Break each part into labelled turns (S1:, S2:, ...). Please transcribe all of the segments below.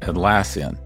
S1: Atlassian.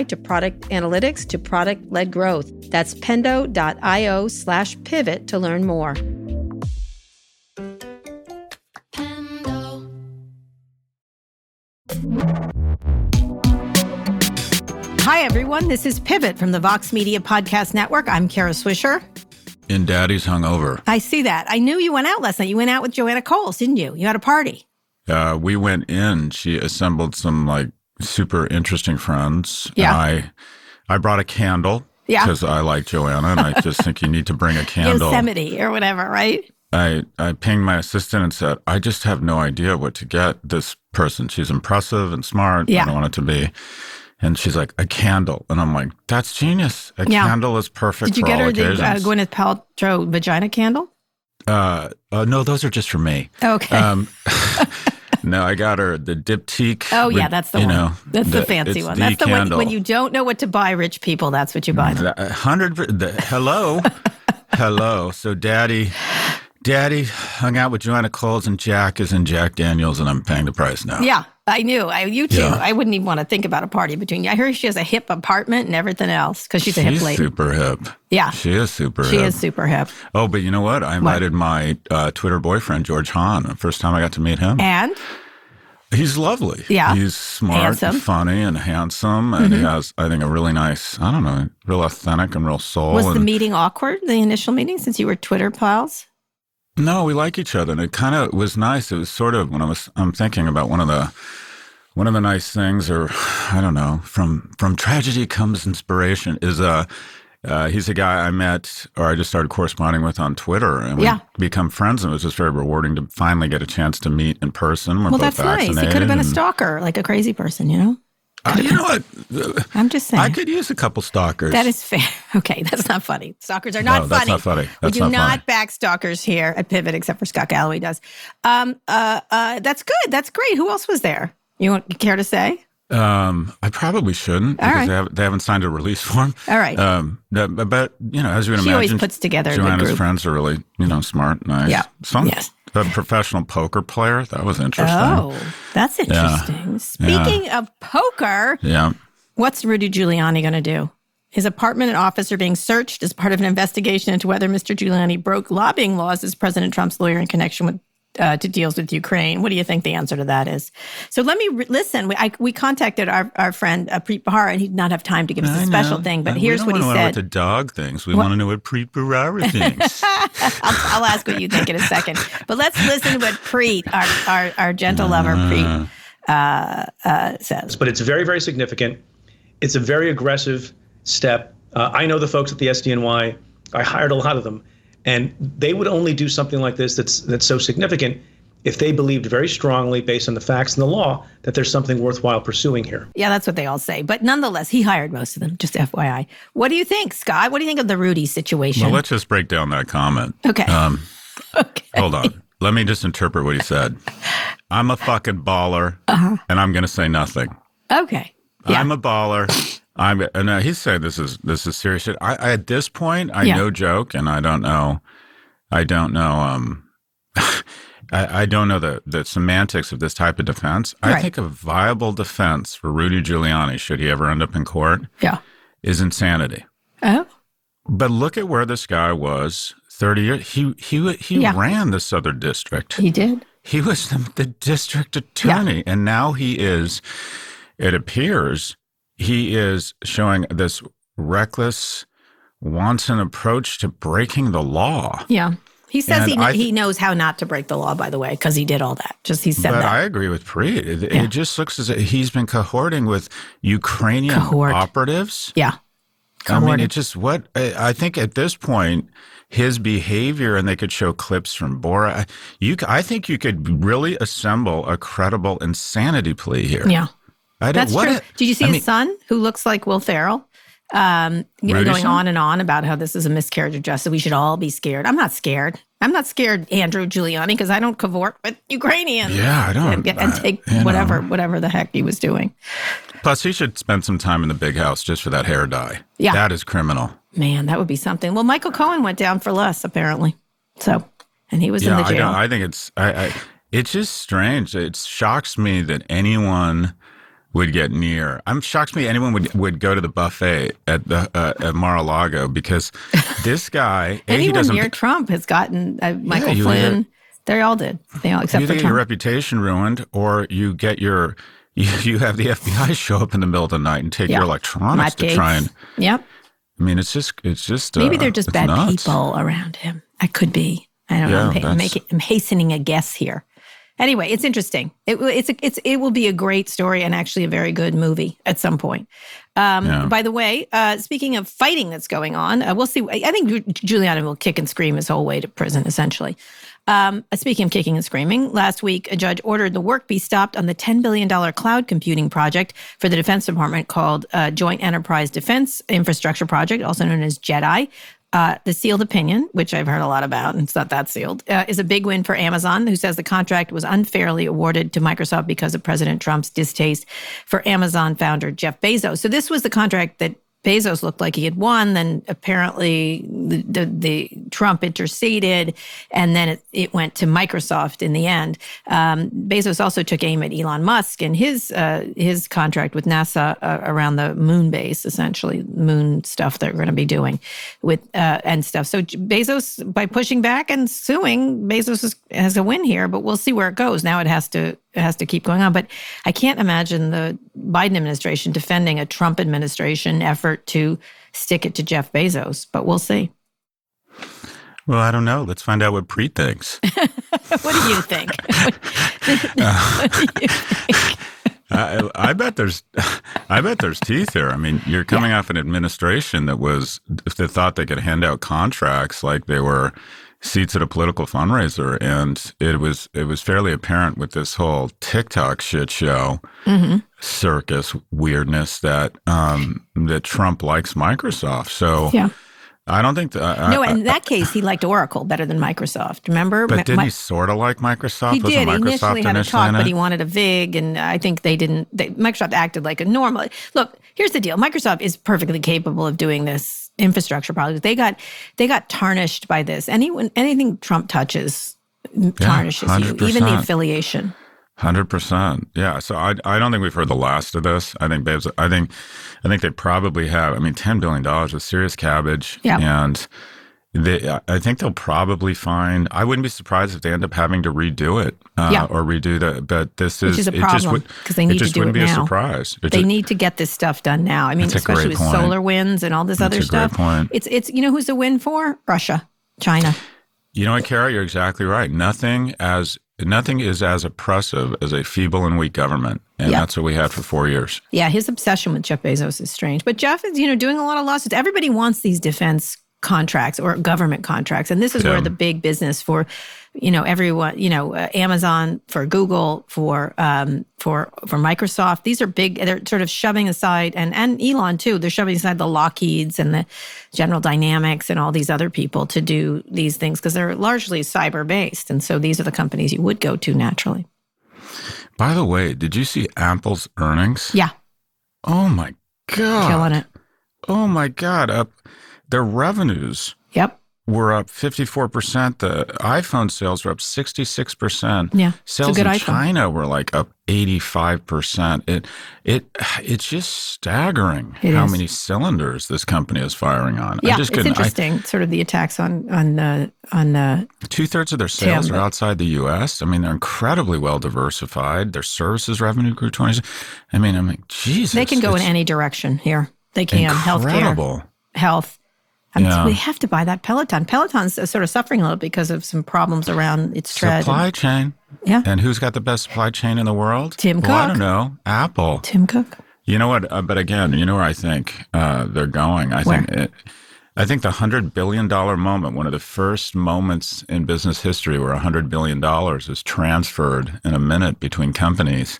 S2: to product analytics to product led growth. That's pendo.io slash pivot to learn more. Hi, everyone. This is Pivot from the Vox Media Podcast Network. I'm Kara Swisher.
S1: And Daddy's hungover.
S2: I see that. I knew you went out last night. You went out with Joanna Coles, didn't you? You had a party.
S1: Uh, we went in. She assembled some like super interesting friends.
S2: Yeah.
S1: I I brought a candle.
S2: Yeah.
S1: Because I like Joanna and I just think you need to bring a candle.
S2: Yosemite or whatever, right?
S1: I, I pinged my assistant and said, I just have no idea what to get this person. She's impressive and smart.
S2: Yeah.
S1: I don't want it to be. And she's like, a candle. And I'm like, that's genius. A
S2: Yeah.
S1: candle is perfect
S2: Did you get her the uh. Gwyneth Paltrow vagina candle?
S1: uh, uh, no, those are just for me.
S2: Okay.
S1: Um, no, I got her the diptyque.
S2: Oh yeah, that's the one.
S1: know,
S2: that's the, fancy
S1: it's
S2: one.
S1: the
S2: That's the one when you don't know what to buy, rich people. That's what you buy. them.
S1: The- hundred. The, hello, hello. So, Daddy, Daddy hung out with Joanna Coles and Jack is in Jack Daniels, and I'm paying the price now.
S2: Yeah, I knew. I you too.
S1: Yeah.
S2: I wouldn't even want to think about a party between you. I heard she has a hip apartment and everything else because she's a hip lady.
S1: super hip.
S2: Yeah,
S1: She is super
S2: she
S1: hip.
S2: is super hip.
S1: Oh, but you know what? I invited my uh, Twitter boyfriend George Hahn. The first time I got to meet him,
S2: And
S1: he's lovely.
S2: Yeah.
S1: he's smart,
S2: Handsome. Mm-hmm.
S1: and funny, and handsome, and he has, I think, a really nice. I don't know, real authentic and real soul.
S2: was the meeting awkward? The initial meeting, since you were Twitter pals.
S1: No, we like each other, and it kind of was nice. It was sort of when I was I'm thinking about one of the one of the nice things, or I don't know, from from tragedy comes inspiration. Is uh, uh he's a guy I met or I just started corresponding with on Twitter, and we
S2: Yeah.
S1: become friends. And it was just very rewarding to finally get a chance to meet in person. We're
S2: Well,
S1: both
S2: that's nice. He could have been a stalker, like a crazy person. You know.
S1: Uh, you know what?
S2: I'm just saying.
S1: I could use a couple stalkers.
S2: That is fair. Okay, that's not funny. Stalkers are not
S1: No, that's
S2: funny.
S1: not funny.
S2: we do
S1: not
S2: not, back stalkers here at Pivot, except for Scott Galloway does. Um, uh, uh, that's good. That's great. Who else was there? You want you care to say?
S1: Um, I probably shouldn't
S2: All
S1: because
S2: right.
S1: they, haven't, they haven't signed a release form.
S2: All right.
S1: Um, but, but, you know, as you would
S2: She always
S1: imagine,
S2: puts together the
S1: Joanna's friends are really, you know, smart, nice.
S2: Yeah.
S1: Some
S2: Yes.
S1: A professional poker player. That was interesting.
S2: Oh, that's interesting. Speaking of poker,
S1: Yeah.
S2: what's Rudy Giuliani going to do? His apartment and office are being searched as part of an investigation into whether Mr. Giuliani broke lobbying laws as President Trump's lawyer in connection with uh, to deals with Ukraine. What do you think the answer to that is? So let me re- listen. We, I, we contacted our, our friend uh, Preet Bharara, and he did not have time to give us a
S1: I
S2: special
S1: know.
S2: thing. But
S1: Uh,
S2: here's
S1: we
S2: what
S1: don't
S2: he
S1: wanna know
S2: said.
S1: what the dog thinks. We want to know what Preet Bharara thinks.
S2: I'll, I'll ask what you think in a second. But let's listen to what Preet, our, our, our gentle lover, Preet, uh, uh, says.
S3: but it's very, very significant. It's a very aggressive step. Uh, I know the folks at the SDNY. I hired a lot of them, and they would only do something like this that's that's so significant if they believed very strongly, based on the facts and the law, that there's something worthwhile pursuing here.
S2: Yeah, that's what they all say. But nonetheless, he hired most of them, just FYI. What do you think, Scott? What do you think of the Rudy situation?
S1: well, let's just break down that comment.
S2: okay.
S1: Um,
S2: okay.
S1: hold on. Let me just interpret what he said. I'm a fucking baller,
S2: Uh-huh.
S1: and I'm going to say nothing.
S2: Okay. Yeah.
S1: I'm a baller. I'm and uh, he said this is this is serious. I, I at this point I
S2: Yeah.
S1: no joke and I don't know I don't know um I, I don't know the, the semantics of this type of defense. I
S2: Right.
S1: think a viable defense for Rudy Giuliani, should he ever end up in court,
S2: Yeah.
S1: is insanity.
S2: Oh.
S1: But look at where this guy was 30 years. He, he, he
S2: Yeah.
S1: ran the Southern District.
S2: He did.
S1: He was the, the district attorney, and now he is. It appears he is showing this reckless, wanton approach to breaking the law.
S2: Yeah. He says
S1: And
S2: he,
S1: I-
S2: he knows how not to break the law, by the way, because he did all that. Just he said
S1: But
S2: that.
S1: I agree with Preet. It,
S2: Yeah.
S1: it just looks as if he's been cohorting with Ukrainian
S2: Cohort.
S1: operatives.
S2: yeah.
S1: I mean,
S2: Cohorted.
S1: it just what I I think at this point, his behavior, and they could show clips from Borat. You, I think you could really assemble a credible insanity plea here.
S2: Yeah.
S1: I don't-
S2: That's
S1: what
S2: true.
S1: a-
S2: Did you see
S1: I
S2: his
S1: mean,
S2: son, who looks like Will Ferrell, um, you know, going
S1: son?
S2: on and on about how this is a miscarriage of justice? We should all be scared. I'm not scared. I'm not scared, Andrew Giuliani, because I don't cavort with Ukrainians.
S1: Yeah, I don't.
S2: And, and
S1: I-
S2: take
S1: know.
S2: whatever, whatever the heck he was doing.
S1: Plus, he should spend some time in the big house just for that hair dye.
S2: Yeah.
S1: that is criminal.
S2: Man, that would be something. Well, Michael Cohen went down for less, apparently. So, and he was in
S1: yeah,
S2: the
S1: I,
S2: jail.
S1: don't, I think it's I, I, it's just strange. It shocks me that anyone would get near. I'm shocks me anyone would would go to the buffet at the uh, at Mar-a-Lago because this guy
S2: Anyone
S1: doesn't.
S2: near Trump has gotten uh, Michael
S1: you
S2: Flynn. They all did. They all, except
S1: you
S2: for
S1: get your reputation ruined, or you get your you, you have the FBI show up in the middle of the night and take
S2: Yeah.
S1: your electronics
S2: Matt
S1: to
S2: Gaetz.
S1: try and.
S2: Yep.
S1: I mean, it's just it's just
S2: Maybe
S1: uh,
S2: they're just bad
S1: nuts.
S2: people around him. I could be. I don't
S1: Yeah,
S2: know. I'm, making, I'm hastening a guess here. Anyway, it's interesting. It, will- it's a, it's it will be a great story and actually a very good movie at some point. Um,
S1: Yeah.
S2: By the way, uh, speaking of fighting that's going on, uh, we'll see. I think Giuliani will kick and scream his whole way to prison, essentially. Um, speaking of kicking and screaming, last week a judge ordered the work be stopped on the $10 billion cloud computing project for the Defense Department called uh, Joint Enterprise Defense Infrastructure Project, also known as JEDI. Uh, the sealed opinion, which I've heard a lot about, and it's not that sealed, uh, is a big win for Amazon, who says the contract was unfairly awarded to Microsoft because of President Trump's distaste for Amazon founder Jeff Bezos. So this was the contract that Bezos looked like he had won. Then apparently the, the, the Trump interceded, and then it, it went to Microsoft in the end. Um, Bezos also took aim at Elon Musk and his uh, his contract with NASA uh, around the moon base, essentially moon stuff they're going to be doing with uh, and stuff. So Bezos, by pushing back and suing, Bezos has a win here. But we'll see where it goes. Now it has to it has to keep going on. But I can't imagine the Biden administration defending a Trump administration effort to stick it to Jeff Bezos. But we'll see.
S1: Well, I don't know. Let's find out what Preet thinks.
S2: what do you think?
S1: I, I bet there's, I bet there's teeth here. I mean, you're coming off an administration that was that thought they could hand out contracts like they were seats at a political fundraiser, and it was it was fairly apparent with this whole TikTok shit show circus weirdness that um, that Trump likes Microsoft. So
S2: yeah.
S1: I don't think that. I,
S2: No,
S1: I-
S2: in that case, he liked Oracle better than Microsoft. Remember?
S1: but
S2: Mi-
S1: he sort of like Microsoft?
S2: He did. He
S1: Microsoft
S2: initially had a talk, but he wanted a VIG, and I think they didn't. They, Microsoft acted like a normal. Look, here's the deal: Microsoft is perfectly capable of doing this infrastructure project. They got they got tarnished by this. Anyone, anything Trump touches tarnishes you, even the affiliation.
S1: Hundred percent. Yeah. So I I don't think we've heard the last of this. I think babes. I think I think they probably have. I mean, ten billion dollars is serious cabbage.
S2: Yeah.
S1: And they, I- I think they'll probably find. I wouldn't be surprised if they end up having to redo it uh,
S2: Yeah.
S1: or redo the. But this is
S2: is a problem,
S1: would
S2: 'cause they need to do it
S1: be a
S2: now.
S1: surprise. It
S2: They
S1: just-
S2: need to get this stuff done now. I mean, especially with
S1: point.
S2: SolarWinds and all this
S1: That's
S2: other stuff.
S1: point.
S2: It's it's you know who's the win for Russia, China.
S1: You know what, Kara? You're exactly right. Nothing as nothing is as oppressive as a feeble and weak government, and
S2: Yeah.
S1: that's what we had for four years.
S2: Yeah, his obsession with Jeff Bezos is strange. But Jeff is, you know, doing a lot of lawsuits. Everybody wants these defense contracts or government contracts, and this is
S1: Yeah.
S2: where the big business for, you know, everyone, you know, uh, Amazon, for Google, for um, for for Microsoft. These are big. They're sort of shoving aside, and and Elon too. They're shoving aside the Lockheeds and the General Dynamics and all these other people to do these things because they're largely cyber based, and so these are the companies you would go to naturally.
S1: By the way, did you see Apple's earnings?
S2: Yeah,
S1: Oh my god!
S2: killing it.
S1: Oh my God! Up their revenues
S2: Yep.
S1: were up 54%. The iPhone sales were up 66%.
S2: Yeah.
S1: Sales
S2: in
S1: iPhone. China were like up 85%. It it it's just staggering it how is. many cylinders this company is firing on.
S2: Yeah, it's interesting. I, sort of the attacks on on uh, on uh,
S1: two thirds of their sales Tim, are outside the U.S. I mean, they're incredibly well diversified. Their services revenue grew 20. I mean, I'm like, Jesus.
S2: They can go in any direction here. They can incredible. healthcare, health and yeah. we have to buy that Peloton. Peloton's sort of suffering a little because of some problems around its tread.
S1: Supply chain.
S2: Yeah.
S1: And who's got the best supply chain in the world?
S2: Tim
S1: well,
S2: Cook.
S1: I don't know. Apple.
S2: Tim Cook.
S1: You know what? Uh, but again, you know where I think uh, they're going? I where? think it, I think the $100 billion moment, one of the first moments in business history where $100 billion is transferred in a minute between companies.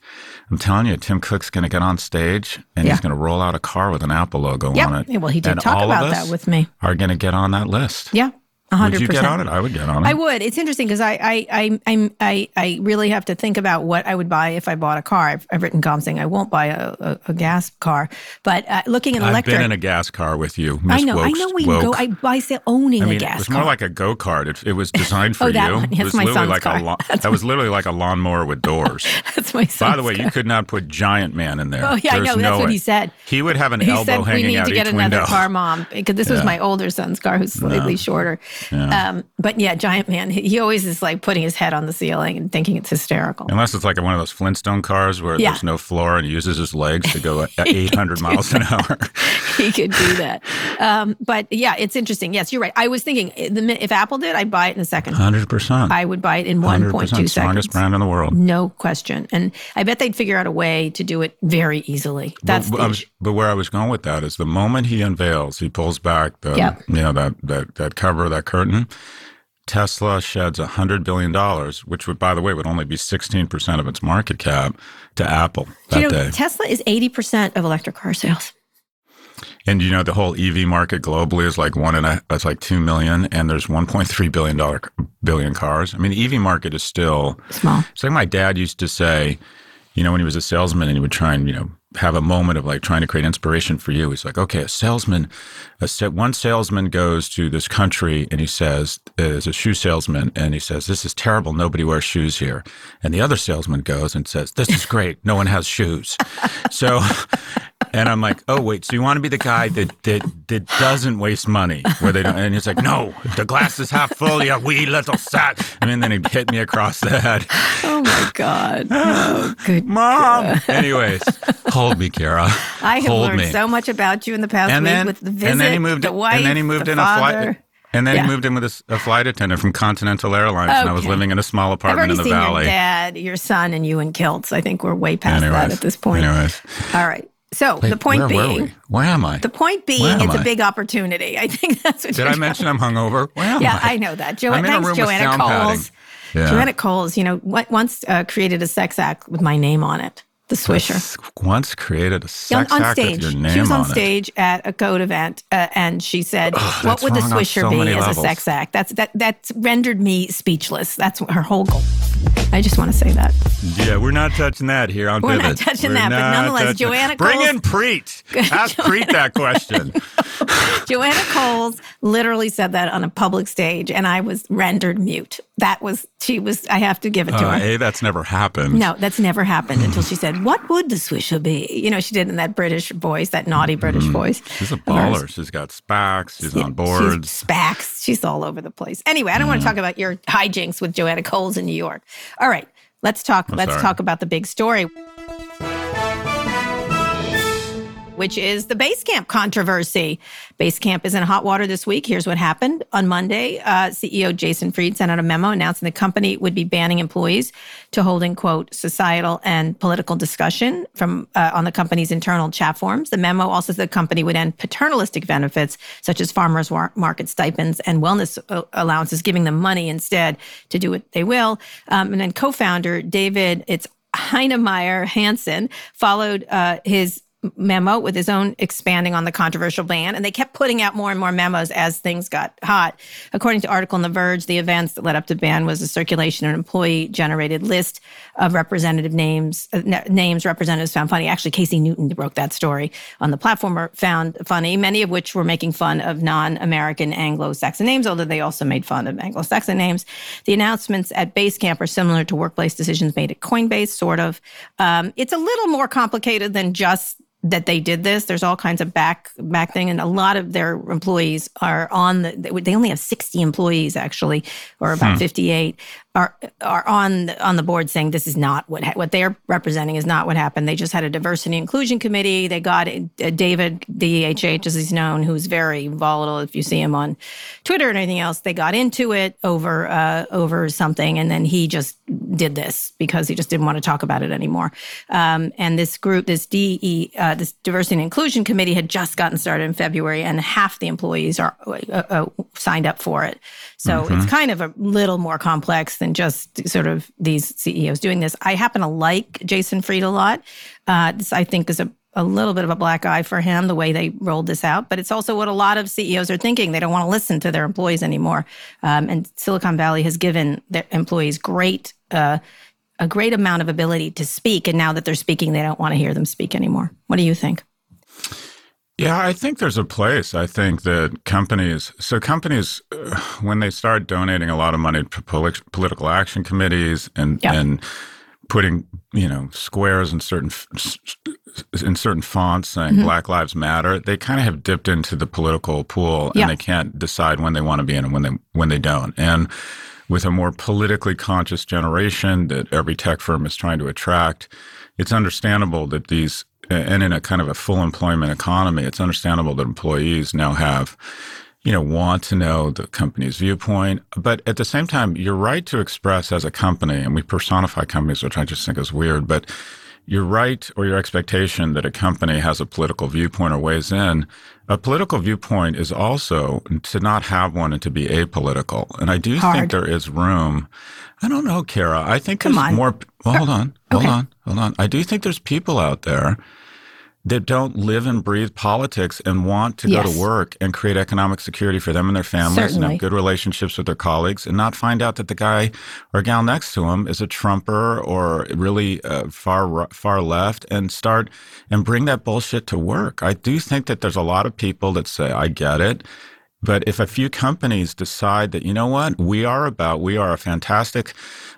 S1: I'm telling you, Tim Cook's going to get on stage and yeah. he's going to roll out a car with an Apple logo
S2: yep.
S1: on it.
S2: Well, he did and talk about that with me.
S1: Are going to get on that list.
S2: Yeah.
S1: 100%. Would you get on it? I would get on it.
S2: I would. It's interesting because I, I, I, I, I really have to think about what I would buy if I bought a car. I've, I've written columns saying I won't buy a, a, a gas car, but uh, looking at electric.
S1: I've been in a gas car with you.
S2: Ms. I know.
S1: Wokes,
S2: I know we
S1: woke.
S2: go. I, I say owning
S1: I mean,
S2: a gas.
S1: It was more like a go kart. It, it, was designed for
S2: oh, that
S1: you.
S2: One. That's
S1: it was
S2: my
S1: literally
S2: son's
S1: like
S2: car.
S1: a. Lo- that was literally like a lawnmower with doors.
S2: that's my.
S1: By the way,
S2: car.
S1: you could not put Giant Man in there.
S2: Oh yeah,
S1: There's
S2: I know.
S1: No
S2: that's
S1: way.
S2: what he said.
S1: He would have an
S2: he
S1: elbow
S2: said,
S1: hanging
S2: We need
S1: out
S2: to get another
S1: window.
S2: car, mom, because this yeah. was my older son's car, who's slightly shorter.
S1: Yeah.
S2: Um, but yeah, Giant Man. He always is like putting his head on the ceiling and thinking it's hysterical.
S1: Unless it's like one of those Flintstone cars where
S2: Yeah.
S1: there's no floor and he uses his legs to go at 800 miles an hour.
S2: he could do that. Um, but yeah, it's interesting. Yes, you're right. I was thinking eh, if Apple did, I'd buy it in a second.
S1: 100%.
S2: I would buy it in 1.2 seconds.
S1: Strongest brand in the world.
S2: No question. And I bet they'd figure out a way to do it very easily. That's
S1: but,
S2: the
S1: I was-
S2: issue.
S1: but where I was going with that is the moment he unveils, he pulls back the
S2: Yep.
S1: you know that that that cover, that curtain. Tesla sheds $100 billion, which would, by the way, would only be 16% of its market cap to Apple that
S2: you know,
S1: day.
S2: Tesla is 80% of electric car sales.
S1: And you know, the whole EV market globally is like one and a, that's like 2 million and there's 1.3 billion dollar billion cars. I mean, the EV market is still
S2: Small.
S1: It's like my dad used to say, you know, when he was a salesman and he would try and, you know, have a moment of like trying to create inspiration for you. He's like, okay, a salesman, a one salesman goes to this country and he says, uh, is a shoe salesman, and he says, this is terrible. Nobody wears shoes here. And the other salesman goes and says, this is great. No one has shoes. So, and I'm like, oh wait, so you want to be the guy that that that doesn't waste money, where they don't? And he's like, no, the glass is half full. Yeah, we little sat. I mean, then he hit me across the head.
S2: Oh my God. Oh, good.
S1: Mom. Anyways, hold me, Kara.
S2: I have
S1: hold
S2: learned
S1: me.
S2: so much about you in the past
S1: and
S2: week
S1: then,
S2: with the visit,
S1: and then he moved,
S2: the wife,
S1: and then he moved
S2: the
S1: in
S2: father.
S1: a flight. And then
S2: Yeah.
S1: he moved in with a, a flight attendant from Continental Airlines, and I was living in a small apartment in the
S2: seen
S1: valley.
S2: your dad, your son, and you in kilts. I think we're way past
S1: Anyways,
S2: that at this point.
S1: anyways.
S2: All right. So
S1: Wait,
S2: the point
S1: where
S2: being,
S1: where am I?
S2: the point being, it's a
S1: I?
S2: big opportunity. I think that's what
S1: Did I mention I'm hungover? Where am
S2: Yeah,
S1: I?
S2: I know that.
S1: I'm
S2: Joanna,
S1: in a
S2: thanks, Joanna. Coles.
S1: Yeah.
S2: Joanna Coles, you know, once uh, created a sex act with my name on it, the Swisher.
S1: Once created a sex
S2: on, on
S1: act
S2: stage.
S1: with your name
S2: she was on,
S1: on it.
S2: stage at a code event, uh, and she said,
S1: Ugh,
S2: "What would the Swisher
S1: so
S2: be as
S1: levels.
S2: a sex act?" That's that. That's rendered me speechless. That's her whole goal. I just want to say that.
S1: Yeah, we're not touching that here on
S2: We're not touching
S1: We're
S2: that, but nonetheless,
S1: touching-
S2: Joanna
S1: Bring
S2: Coles-
S1: in Preet. Ask Preet that question.
S2: Joanna Coles literally said that on a public stage, and I was rendered mute. That was she was. I have to give it to
S1: Uh,
S2: her.
S1: Hey, that's never happened.
S2: No, that's never happened until she said, "What would the Swisher be?" You know, she did in that British voice, that naughty British voice.
S1: Mm-hmm. She's a baller. She's got SPACs. She's
S2: Yeah,
S1: on boards.
S2: She's SPACs. She's all over the place. Anyway, I don't want
S1: Mm-hmm.
S2: to talk about your hijinks with Joanna Coles in New York. All right, let's talk. let's
S1: sorry.
S2: talk about the big story. Which is the Basecamp controversy. Basecamp is in hot water this week. Here's what happened. On Monday, uh, CEO Jason Fried sent out a memo announcing the company would be banning employees to holding, quote, societal and political discussion from uh, on the company's internal chat forums. The memo also said the company would end paternalistic benefits such as farmers market stipends and wellness uh, allowances, giving them money instead to do what they will. Um, and then co-founder David, it's Heinemeier Hansen followed uh, his memo with his own expanding on the controversial ban. And they kept putting out more and more memos as things got hot. According to article in The Verge, the events that led up to ban was a circulation of an employee generated list of representative names, uh, names representatives found funny. Actually, Casey Newton broke that story on the platform, found funny, many of which were making fun of non American Anglo Saxon names, although they also made fun of Anglo Saxon names. The announcements at Basecamp are similar to workplace decisions made at Coinbase, sort of. Um, it's a little more complicated than just that they did this. There's all kinds of back back thing, and a lot of their employees are on the. They only have 60 employees actually, or about hmm. 58 are are on the, on the board saying this is not what ha- what they're representing is not what happened. They just had a diversity inclusion committee. They got uh, David DHH as he's known, who's very volatile. If you see him on Twitter and anything else, they got into it over uh, over something, and then he just did this because he just didn't want to talk about it anymore. Um, and this group, this DE, uh, this diversity and inclusion committee, had just gotten started in February, and half the employees are uh, uh signed up for it. So mm-hmm. it's kind of a little more complex than just sort of these CEOs doing this. I happen to like Jason Fried a lot. Uh, this, I think, is a a little bit of a black eye for him the way they rolled this out, but it's also what a lot of CEOs are thinking. They don't want to listen to their employees anymore. Um, and Silicon Valley has given their employees great, uh, a great amount of ability to speak. And now that they're speaking, they don't want to hear them speak anymore. What do you think?
S1: Yeah, I think there's a place. I think that companies, so companies, uh, when they start donating a lot of money to political action committees and yeah. and putting you know squares in certain in certain fonts saying mm-hmm. Black Lives Matter, they kind of have dipped into the political pool yeah. and they can't decide when they want to be in and when they when they don't. And with a more politically conscious generation that every tech firm is trying to attract, it's understandable that these and in a kind of a full employment economy, it's understandable that employees now have, you know, want to know the company's viewpoint. But at the same time, you're right to express as a company, and we personify companies, which I just think is weird, but you're right or your expectation that a company has a political viewpoint or weighs in. A political viewpoint is also to not have one and to be apolitical. And I do Hard. think there is room. I don't know, Kara. I think Come there's on. more. Well, hold on, hold okay. on, hold on. I do think there's people out there that don't live and breathe politics and want to yes. go to work and create economic security for them and their families Certainly. and have good relationships with their colleagues and not find out that the guy or gal next to him is a trumper or really uh, far far left and start and bring that bullshit to work. I do think that there's a lot of people that say I get it but if a few companies decide that, you know what, we are about, we are a fantastic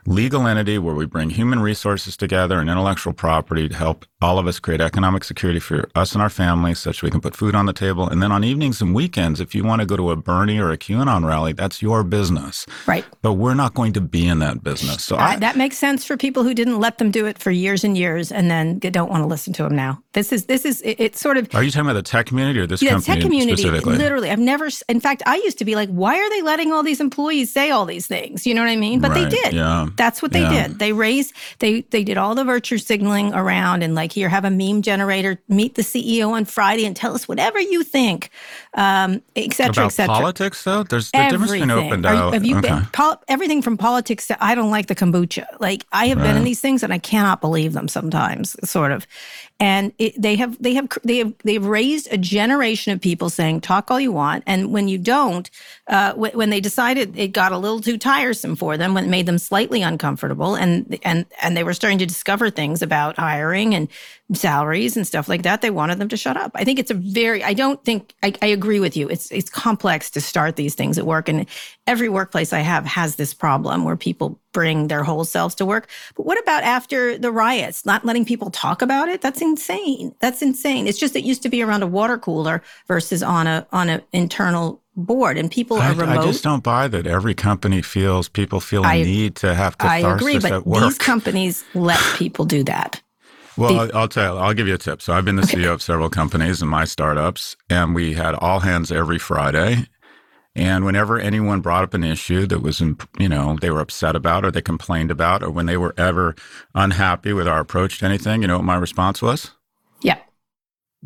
S1: legal entity where we bring human resources together and intellectual property to help all of us create economic security for us and our families such we can put food on the table. And then on evenings and weekends, if you want to go to a Bernie or a QAnon rally, that's your business.
S2: Right.
S1: But we're not going to be in that business.
S2: So I, that makes sense for people who didn't let them do it for years and years and then don't want to listen to them now. This is, this is, it, it's sort of.
S1: Are you talking about the tech community or this yeah, company tech community, specifically?
S2: Literally. I've never, in fact, I used to be like, why are they letting all these employees say all these things? You know what I mean? But right, they did. Yeah. That's what they yeah. did. They raised, they, they did all the virtue signaling around and like, here, have a meme generator, meet the CEO on Friday and tell us whatever you think, um, et cetera, et cetera.
S1: politics, though? There's the difference between open
S2: Are, Have you okay. been, pol- everything from politics to I don't like the kombucha. Like, I have right. been in these things and I cannot believe them sometimes, sort of and it, they have they have they have they've raised a generation of people saying talk all you want and when you don't uh, when they decided it got a little too tiresome for them when it made them slightly uncomfortable and and and they were starting to discover things about hiring and salaries and stuff like that they wanted them to shut up. I think it's a very i don't think I, I agree with you. It's it's complex to start these things at work and every workplace i have has this problem where people bring their whole selves to work. But what about after the riots? Not letting people talk about it? That's insane. That's insane. It's just it used to be around a water cooler versus on a on an internal board and people are I, remote.
S1: I just don't buy that every company feels people feel a I, need to have catharsis I agree,
S2: but these companies let people do that.
S1: Well, I'll tell you, I'll give you a tip. So I've been the okay. CEO of several companies and my startups, and we had all hands every Friday. And whenever anyone brought up an issue that was, you know, they were upset about or they complained about, or when they were ever unhappy with our approach to anything, you know what my response was?
S2: Yeah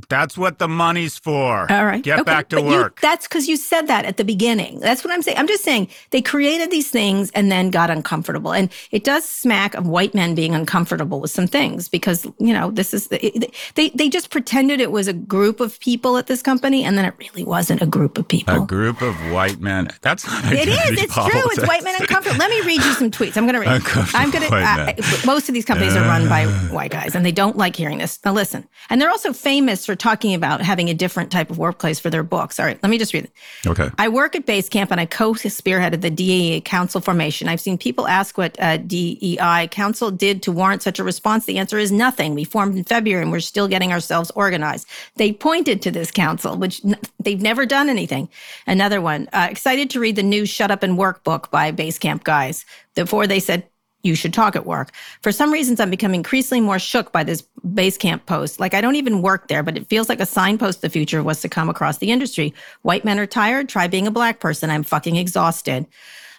S1: That's what the money's for.
S2: All right.
S1: Get
S2: Okay,
S1: back to
S2: but you-
S1: work.
S2: that's because you said that at the beginning. That's what I'm saying. I'm just saying they created these things and then got uncomfortable. And it does smack of white men being uncomfortable with some things because, you know, this is, it, they, they just pretended it was a group of people at this company and then it really wasn't a group of people.
S1: a group of white men. That's not
S2: It is. It's true. It's white men uncomfortable. Let me read you some tweets. I'm going to read. I'm going to. Uh,
S1: men.
S2: most of these companies are run by white guys, and they don't like hearing this. Now listen, and they're also famous for talking about having a different type of workplace for their books. All right, let me just read it.
S1: Okay.
S2: I work at Basecamp and I co-spearheaded the DEI council formation. I've seen people ask what uh, DEI council did to warrant such a response. The answer is nothing. We formed in February and we're still getting ourselves organized. They pointed to this council, which n- they've never done anything. Another one, uh, excited to read the new Shut Up and Work book by Basecamp guys. Before they said you should talk at work. For some reasons, I'm becoming increasingly more shook by this Basecamp post. Like I don't even work there, but it feels like a signpost the future was to come across the industry. White men are tired. Try being a black person. I'm fucking exhausted.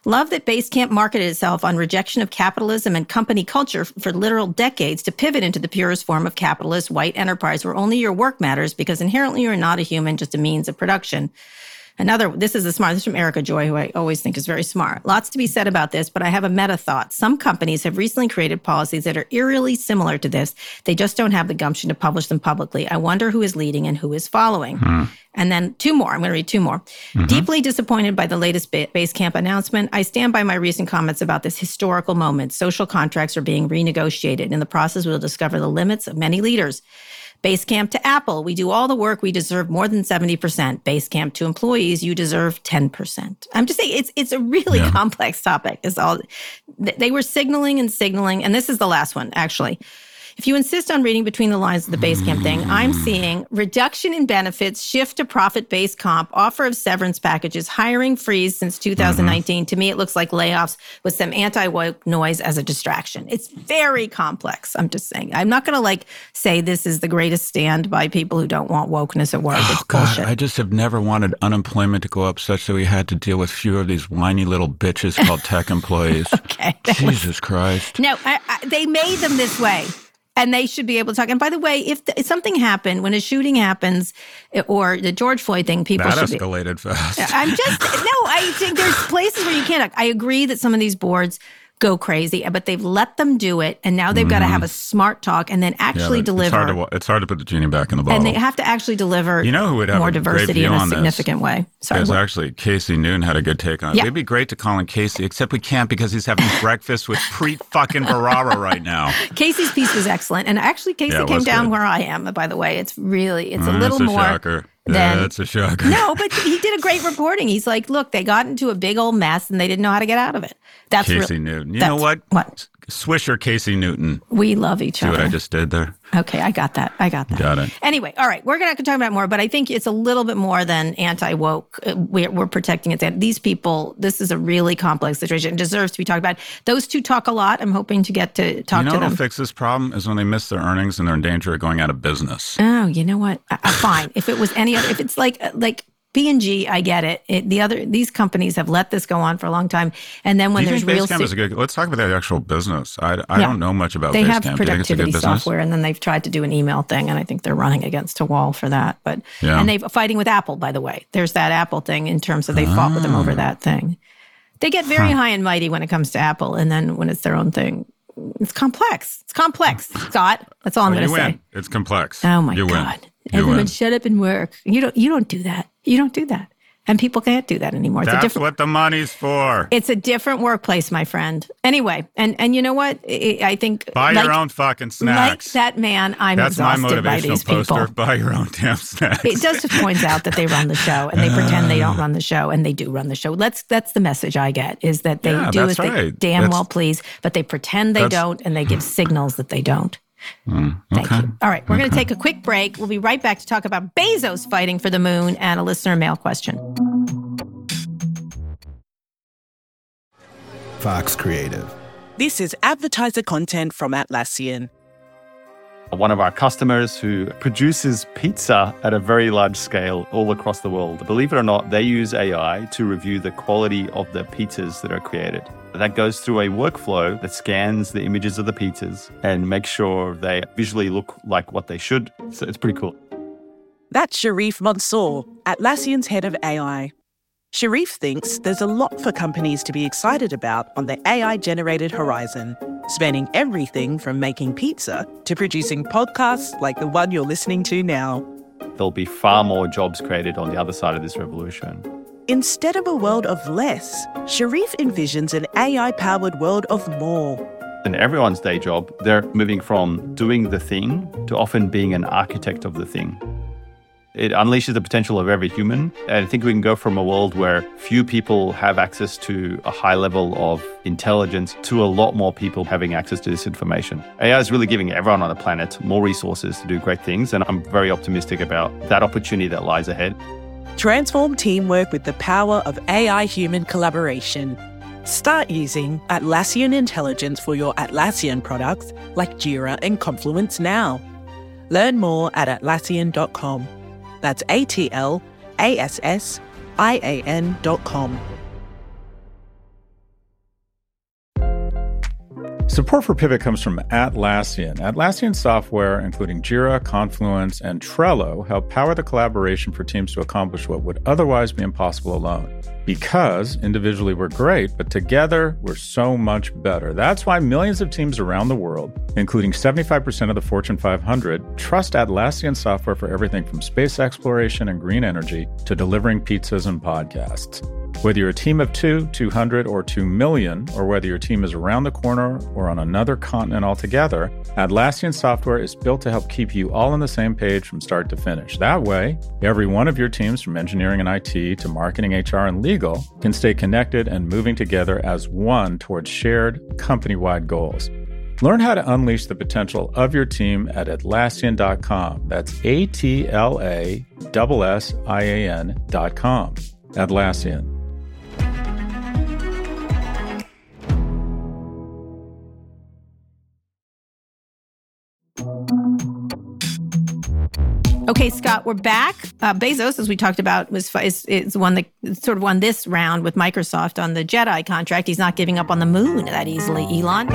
S2: Love that Basecamp marketed itself on rejection of capitalism and company culture for literal decades to pivot into the purest form of capitalist white enterprise where only your work matters because inherently you're not a human, just a means of production. Another, this is a smart, this is from Erica Joy, who I always think is very smart. Lots to be said about this, but I have a meta thought. Some companies have recently created policies that are eerily similar to this. They just don't have the gumption to publish them publicly. I wonder who is leading and who is following. Hmm. And then two more. I'm going to read two more. Mm-hmm. Deeply disappointed by the latest ba- Basecamp announcement. I stand by my recent comments about this historical moment. Social contracts are being renegotiated. In the process, we'll discover the limits of many leaders. Basecamp to Apple, we do all the work, we deserve more than 70%. Basecamp to employees, you deserve 10%. I'm just saying it's it's a really complex topic. Is all they were signaling and signaling, and this is the last one, actually. If you insist on reading between the lines of the Basecamp mm. thing, I'm seeing reduction in benefits, shift to profit-based comp, offer of severance packages, hiring freeze since mm-hmm. 2019. To me, it looks like layoffs with some anti-woke noise as a distraction. It's very complex. I'm just saying. I'm not going to like say this is the greatest stand by people who don't want wokeness at work. Oh, it's
S1: Oh, God,
S2: bullshit.
S1: I just have never wanted unemployment to go up such that we had to deal with fewer of these whiny little bitches called tech employees.
S2: okay. that was-
S1: Jesus Christ.
S2: No, I, I, they made them this way. And they should be able to talk. And by the way, if, if something happened, when a shooting happens, eh, or the George Floyd thing, people
S1: That
S2: should be.
S1: escalated fast.
S2: I'm just no. I think there's places where you can't. I agree that some of these boards go crazy, but they've let them do it, and now they've got to have a smart talk and then
S1: Mm-hmm. Yeah,
S2: actually deliver.
S1: It's hard, to, it's hard to put the genie back in the bottle.
S2: and they have to actually deliver.
S1: You know who would have
S2: more diversity in a
S1: on this?
S2: significant way. Sorry.
S1: Because actually, Casey Newton had a good take on it.
S2: Yeah.
S1: It'd be great to call in Casey, except we can't because he's having breakfast with Preet fucking Bharara right now.
S2: Casey's piece was excellent, and actually, Casey
S1: Yeah,
S2: came down
S1: good.
S2: where I am. By the way, it's really it's a
S1: Mm,
S2: little
S1: that's a
S2: more
S1: shocker. Yeah, that's a shocker.
S2: No, but he did a great reporting. He's like, look, they got into a big old mess and they didn't know how to get out of it. That's
S1: Casey
S2: real-
S1: Newton. You know what?
S2: What?
S1: Swisher Casey Newton.
S2: We love each
S1: See
S2: other.
S1: what I just did there?
S2: Okay, I got that. I got that.
S1: Got it.
S2: Anyway, all right, we're going to talk about more, but I think it's a little bit more than anti woke. Uh, we're, we're protecting it. These people, this is a really complex situation. It deserves to be talked about. Those two talk a lot. I'm hoping to get to talk
S1: you know
S2: to them.
S1: fix this problem is when they miss their earnings and they're in danger of going out of business.
S2: Oh, you know what? I, I, fine. if it was any other, if it's like like P and G, I get it. it. The other these companies have let this go on for a long time, and then when there's real,
S1: Basecamp
S2: se-
S1: is a good? Let's talk about the actual business. I, I
S2: Yeah.
S1: don't know much about
S2: they
S1: Basecamp.
S2: have
S1: Do you think it's a
S2: productivity software, and then they've tried to do an email thing, and I think they're running against a wall for that. But
S1: Yeah.
S2: and they're fighting with Apple, by the way. There's that Apple thing in terms of they fought with them
S1: Ah.
S2: over that thing. They get very high and mighty when it comes to Apple, and then when it's their own thing, it's complex. It's complex, Scott. That's all I'm
S1: Well,
S2: going
S1: you
S2: to
S1: win.
S2: say.
S1: It's complex.
S2: Oh my
S1: you win.
S2: God.
S1: You
S2: Everyone shut up and work. You don't you don't do that. You don't do that. And people can't do that anymore. It's a
S1: That's
S2: different
S1: what the money's for.
S2: it's a different workplace, my friend. Anyway, and and you know what? I, I think
S1: Buy
S2: like,
S1: your own fucking snacks.
S2: like that man, I'm
S1: That's my
S2: exhausted by these
S1: motivational poster.
S2: people.
S1: Buy your own damn snacks.
S2: It just points out that they run the show and they pretend they don't ah. run the show and they do run the show. That's that's the message I get is that they
S1: Yeah,
S2: do as they damn
S1: That's-
S2: well please, but they pretend they don't and they give signals that they don't. Mm, Thank you. All right, we're going to take a quick break. We'll be right back to talk about Bezos fighting for the moon and a listener mail question.
S4: Vox Creative.
S5: This is advertiser content from Atlassian.
S6: One of our customers who produces pizza at a very large scale all across the world. Believe it or not, they use AI to review the quality of the pizzas that are created. That goes through a workflow that scans the images of the pizzas and makes sure they visually look like what they should. So it's pretty cool.
S5: That's Sharif Mansour, Atlassian's head of AI. Sharif thinks there's a lot for companies to be excited about on the AI generated horizon, spanning everything from making pizza to producing podcasts like the one you're listening to now.
S6: There'll be far more jobs created on the other side of this revolution.
S5: Instead of a world of less, Sharif envisions an AI powered world of more.
S6: In everyone's day job, they're moving from doing the thing to often being an architect of the thing. It unleashes the potential of every human. And I think we can go from a world where few people have access to a high level of intelligence to a lot more people having access to this information. AI is really giving everyone on the planet more resources to do great things. And I'm very optimistic about that opportunity that lies ahead.
S5: Transform teamwork with the power of AI human collaboration. Start using Atlassian Intelligence for your Atlassian products like Jira and Confluence now. Learn more at Atlassian.com. That's A T L A S S I A N
S1: Support for Pivot comes from Atlassian. Atlassian software, including Jira, Confluence, and Trello, help power the collaboration for teams to accomplish what would otherwise be impossible alone. Because individually we're great, but together we're so much better. That's why millions of teams around the world, including 75% of the Fortune 500, trust Atlassian software for everything from space exploration and green energy to delivering pizzas and podcasts. Whether you're a team of two, 200, or 2 million, or whether your team is around the corner or on another continent altogether, Atlassian software is built to help keep you all on the same page from start to finish. That way, every one of your teams, from engineering and IT to marketing, HR, and legal, can stay connected and moving together as one towards shared company wide goals. Learn how to unleash the potential of your team at Atlassian.com. That's A T L A S S I A N.com. Atlassian.
S2: Okay, Scott, we're back. Uh, Bezos, as we talked about, was is, is one that sort of won this round with Microsoft on the Jedi contract. He's not giving up on the moon that easily, Elon.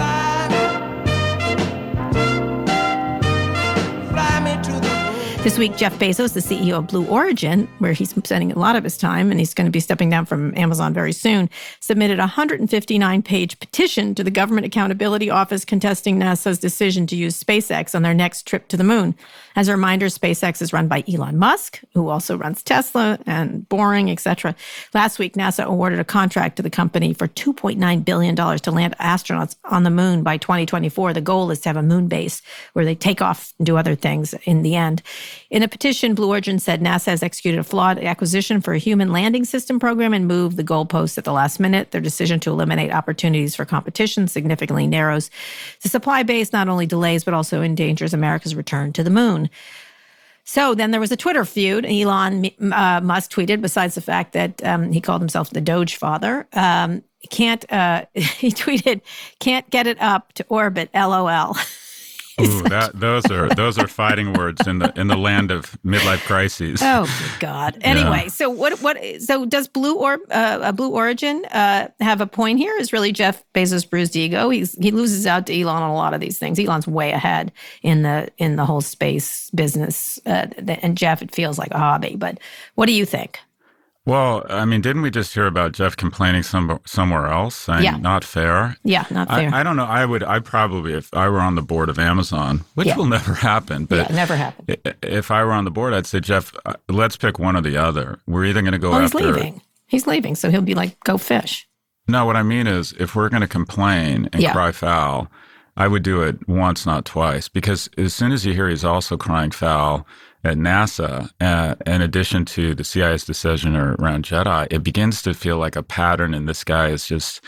S2: This week, Jeff Bezos, the CEO of Blue Origin, where he's spending a lot of his time and he's going to be stepping down from Amazon very soon, submitted a 159 page petition to the Government Accountability Office contesting NASA's decision to use SpaceX on their next trip to the moon. As a reminder, SpaceX is run by Elon Musk, who also runs Tesla and Boring, etc. Last week, NASA awarded a contract to the company for $2.9 billion to land astronauts on the moon by 2024. The goal is to have a moon base where they take off and do other things in the end. In a petition, Blue Origin said NASA has executed a flawed acquisition for a human landing system program and moved the goalposts at the last minute. Their decision to eliminate opportunities for competition significantly narrows the supply base, not only delays, but also endangers America's return to the moon. So then there was a Twitter feud. Elon uh, Musk tweeted, besides the fact that um, he called himself the Doge father, um, can't, uh, he tweeted, can't get it up to orbit, lol.
S1: Ooh, that those are those are fighting words in the in the land of midlife crises.
S2: Oh God! Anyway, yeah. so what what so does Blue or uh, Blue Origin uh, have a point here? Is really Jeff Bezos' bruised ego? He's he loses out to Elon on a lot of these things. Elon's way ahead in the in the whole space business, uh, and Jeff it feels like a hobby. But what do you think?
S1: Well, I mean, didn't we just hear about Jeff complaining some, somewhere else, saying
S2: yeah.
S1: not fair?
S2: Yeah, not fair.
S1: I, I, don't know. I would, I probably, if I were on the board of Amazon, which yeah. will never happen, but
S2: yeah, never happen.
S1: If I were on the board, I'd say, Jeff, uh, let's pick one or the other. We're either going to go
S2: well,
S1: after.
S2: He's leaving. He's leaving, so he'll be like, go fish.
S1: No, what I mean is, if we're going to complain and yeah. cry foul, I would do it once, not twice, because as soon as you hear he's also crying foul at NASA, uh, in addition to the CIA's decision around Jedi, it begins to feel like a pattern, and this guy is just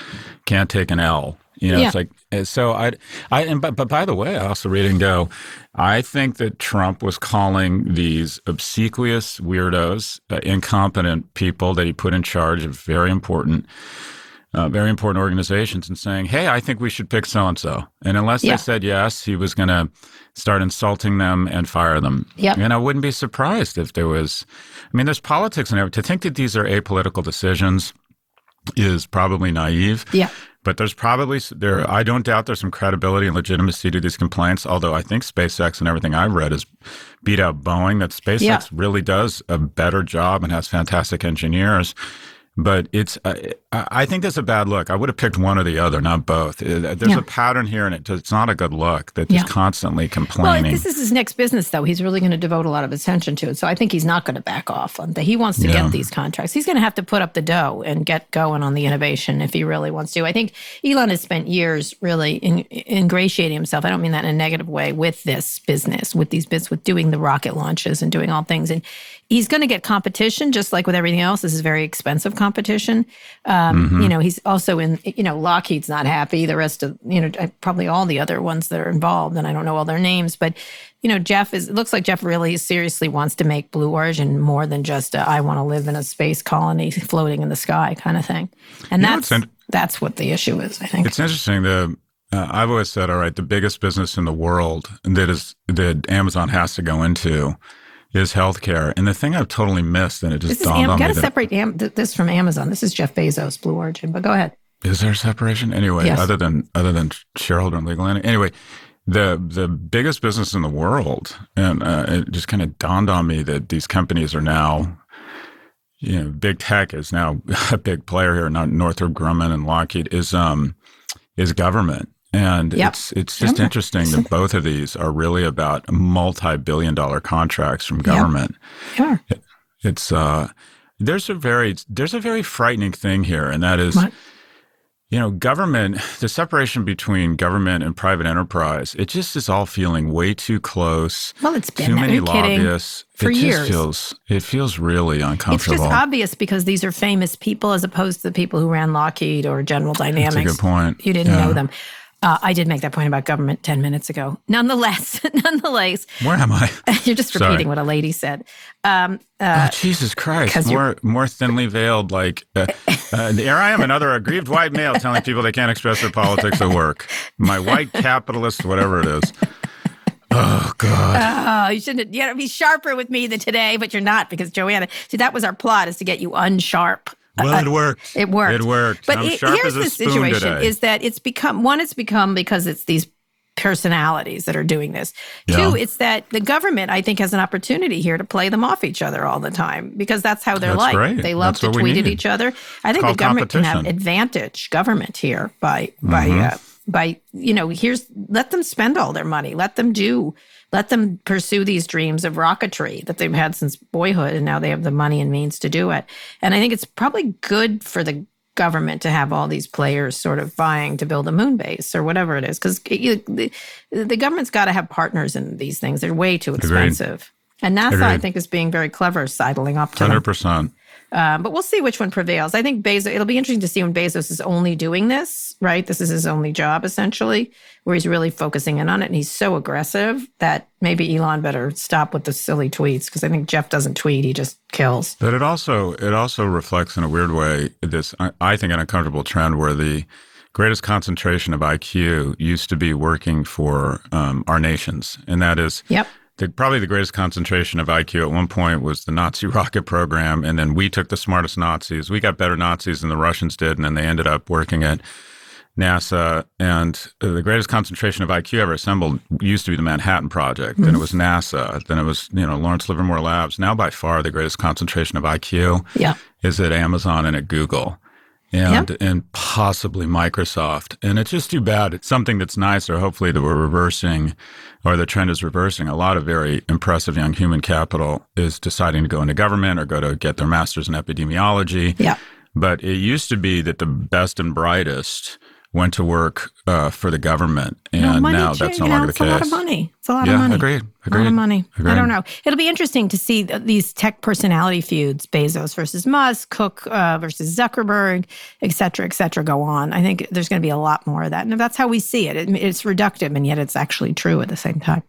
S1: can't take an L. You know, yeah. it's like uh, so. I, I, and but but by the way, I also read and go. I think that Trump was calling these obsequious weirdos, uh, incompetent people that he put in charge of very important uh, very important organizations and saying, "Hey, I think we should pick so and so." And unless yeah. they said yes, he was going to start insulting them and fire them.
S2: Yeah.
S1: And I wouldn't be surprised if there was. I mean, there's politics in there. To think that these are apolitical decisions is probably naive.
S2: Yeah.
S1: but there's probably there. I don't doubt there's some credibility and legitimacy to these complaints. Although I think SpaceX and everything I've read has beat out Boeing. That SpaceX yeah. really does a better job and has fantastic engineers but it's uh, I think that's a bad look. I would have picked one or the other, not both. Uh, there's yeah. a pattern here, and it, it's not a good look. That he's yeah. constantly complaining.
S2: Well, this is his next business, though. He's really going to devote a lot of attention to it. So I think he's not going to back off on that. He wants to yeah. get these contracts. He's going to have to put up the dough and get going on the innovation if he really wants to. I think Elon has spent years really in, ingratiating himself. I don't mean that in a negative way with this business, with these bits, with doing the rocket launches and doing all things and he's going to get competition just like with everything else. This is very expensive competition. Um, mm-hmm. you know he's also in you know lockheed's not happy. The rest of you know probably all the other ones that are involved and i don't know all their names but you know jeff is it looks like jeff really seriously wants to make blue origin more than just a, I want to live in a space colony floating in the sky kind of thing. And you that's in- that's what the issue is i think.
S1: It's interesting the uh, I've always said, all right, the biggest business in the world that is that Amazon has to go into is healthcare. And the thing I've totally missed, and it just dawned Am- on
S2: me.
S1: Got
S2: to separate Am- this from Amazon. This is Jeff Bezos, Blue Origin. But go ahead.
S1: Is there a separation anyway? Yes. Other than other than shareholder and legal entity. Anyway, the the biggest business in the world, and uh, it just kind of dawned on me that these companies are now. You know, big tech is now a big player here. Not Northrop Grumman and Lockheed is um is government, and yep. it's it's just interesting that both of these are really about multi-billion dollar contracts from government.
S2: Sure.
S1: It, it's uh there's a very there's a very frightening thing here and that is what? you know government the separation between government and private enterprise it just is all feeling way too close
S2: well it's been
S1: too many
S2: lobbyists for
S1: it
S2: years
S1: feels it feels really uncomfortable
S2: it's just obvious because these are famous people as opposed to the people who ran lockheed or general dynamics
S1: That's a good point
S2: you didn't yeah. know them uh, I did make that point about government 10 minutes ago. Nonetheless, nonetheless.
S1: Where am I?
S2: you're just repeating Sorry. what a lady said. Um,
S1: uh, oh, Jesus Christ. More, more thinly veiled, like, uh, uh, here I am, another aggrieved white male telling people they can't express their politics at work. My white capitalist, whatever it is. Oh God!
S2: Oh, you shouldn't. You got to be sharper with me than today, but you're not because Joanna. See, that was our plot: is to get you unsharp.
S1: Well, uh, it worked.
S2: It worked.
S1: It worked.
S2: But it, here's the situation:
S1: today.
S2: is that it's become one. It's become because it's these personalities that are doing this. Yeah. Two, it's that the government, I think, has an opportunity here to play them off each other all the time because that's how they're
S1: that's
S2: like.
S1: Great.
S2: They love
S1: that's
S2: to tweet at each other. I think the government can have advantage government here by by mm-hmm. uh, by you know here's let them spend all their money, let them do let them pursue these dreams of rocketry that they've had since boyhood and now they have the money and means to do it and i think it's probably good for the government to have all these players sort of vying to build a moon base or whatever it is because the, the government's got to have partners in these things they're way too expensive Agreed. and nasa Agreed. i think is being very clever sidling up to
S1: 100%
S2: them. Um, but we'll see which one prevails. I think Bezos, it'll be interesting to see when Bezos is only doing this, right? This is his only job essentially, where he's really focusing in on it. And he's so aggressive that maybe Elon better stop with the silly tweets because I think Jeff doesn't tweet, he just kills.
S1: But it also, it also reflects in a weird way this, I think, an uncomfortable trend where the, greatest concentration of IQ used to be working for um, our nations, and that is
S2: yep
S1: the, probably the greatest concentration of IQ at one point was the Nazi rocket program. And then we took the smartest Nazis. We got better Nazis than the Russians did. And then they ended up working at NASA. And uh, the greatest concentration of IQ ever assembled used to be the Manhattan Project. Then it was NASA. Then it was, you know, Lawrence Livermore Labs. Now, by far, the greatest concentration of IQ
S2: yeah.
S1: is at Amazon and at Google and yep. and possibly Microsoft. And it's just too bad. It's something that's nicer. Hopefully, that we're reversing, or the trend is reversing. A lot of very impressive young human capital is deciding to go into government or go to get their masters in epidemiology.
S2: Yeah.
S1: But it used to be that the best and brightest went to work uh, for the government, and
S2: no,
S1: now that's no longer
S2: the
S1: case. It's
S2: a lot of money. It's a lot
S1: yeah,
S2: of money.
S1: Agreed. Agreed. A
S2: lot of money.
S1: Agreed.
S2: I don't know. It'll be interesting to see these tech personality feuds: Bezos versus Musk, Cook uh, versus Zuckerberg, et cetera, et cetera, go on. I think there's going to be a lot more of that, and that's how we see it. it it's reductive, and yet it's actually true at the same time.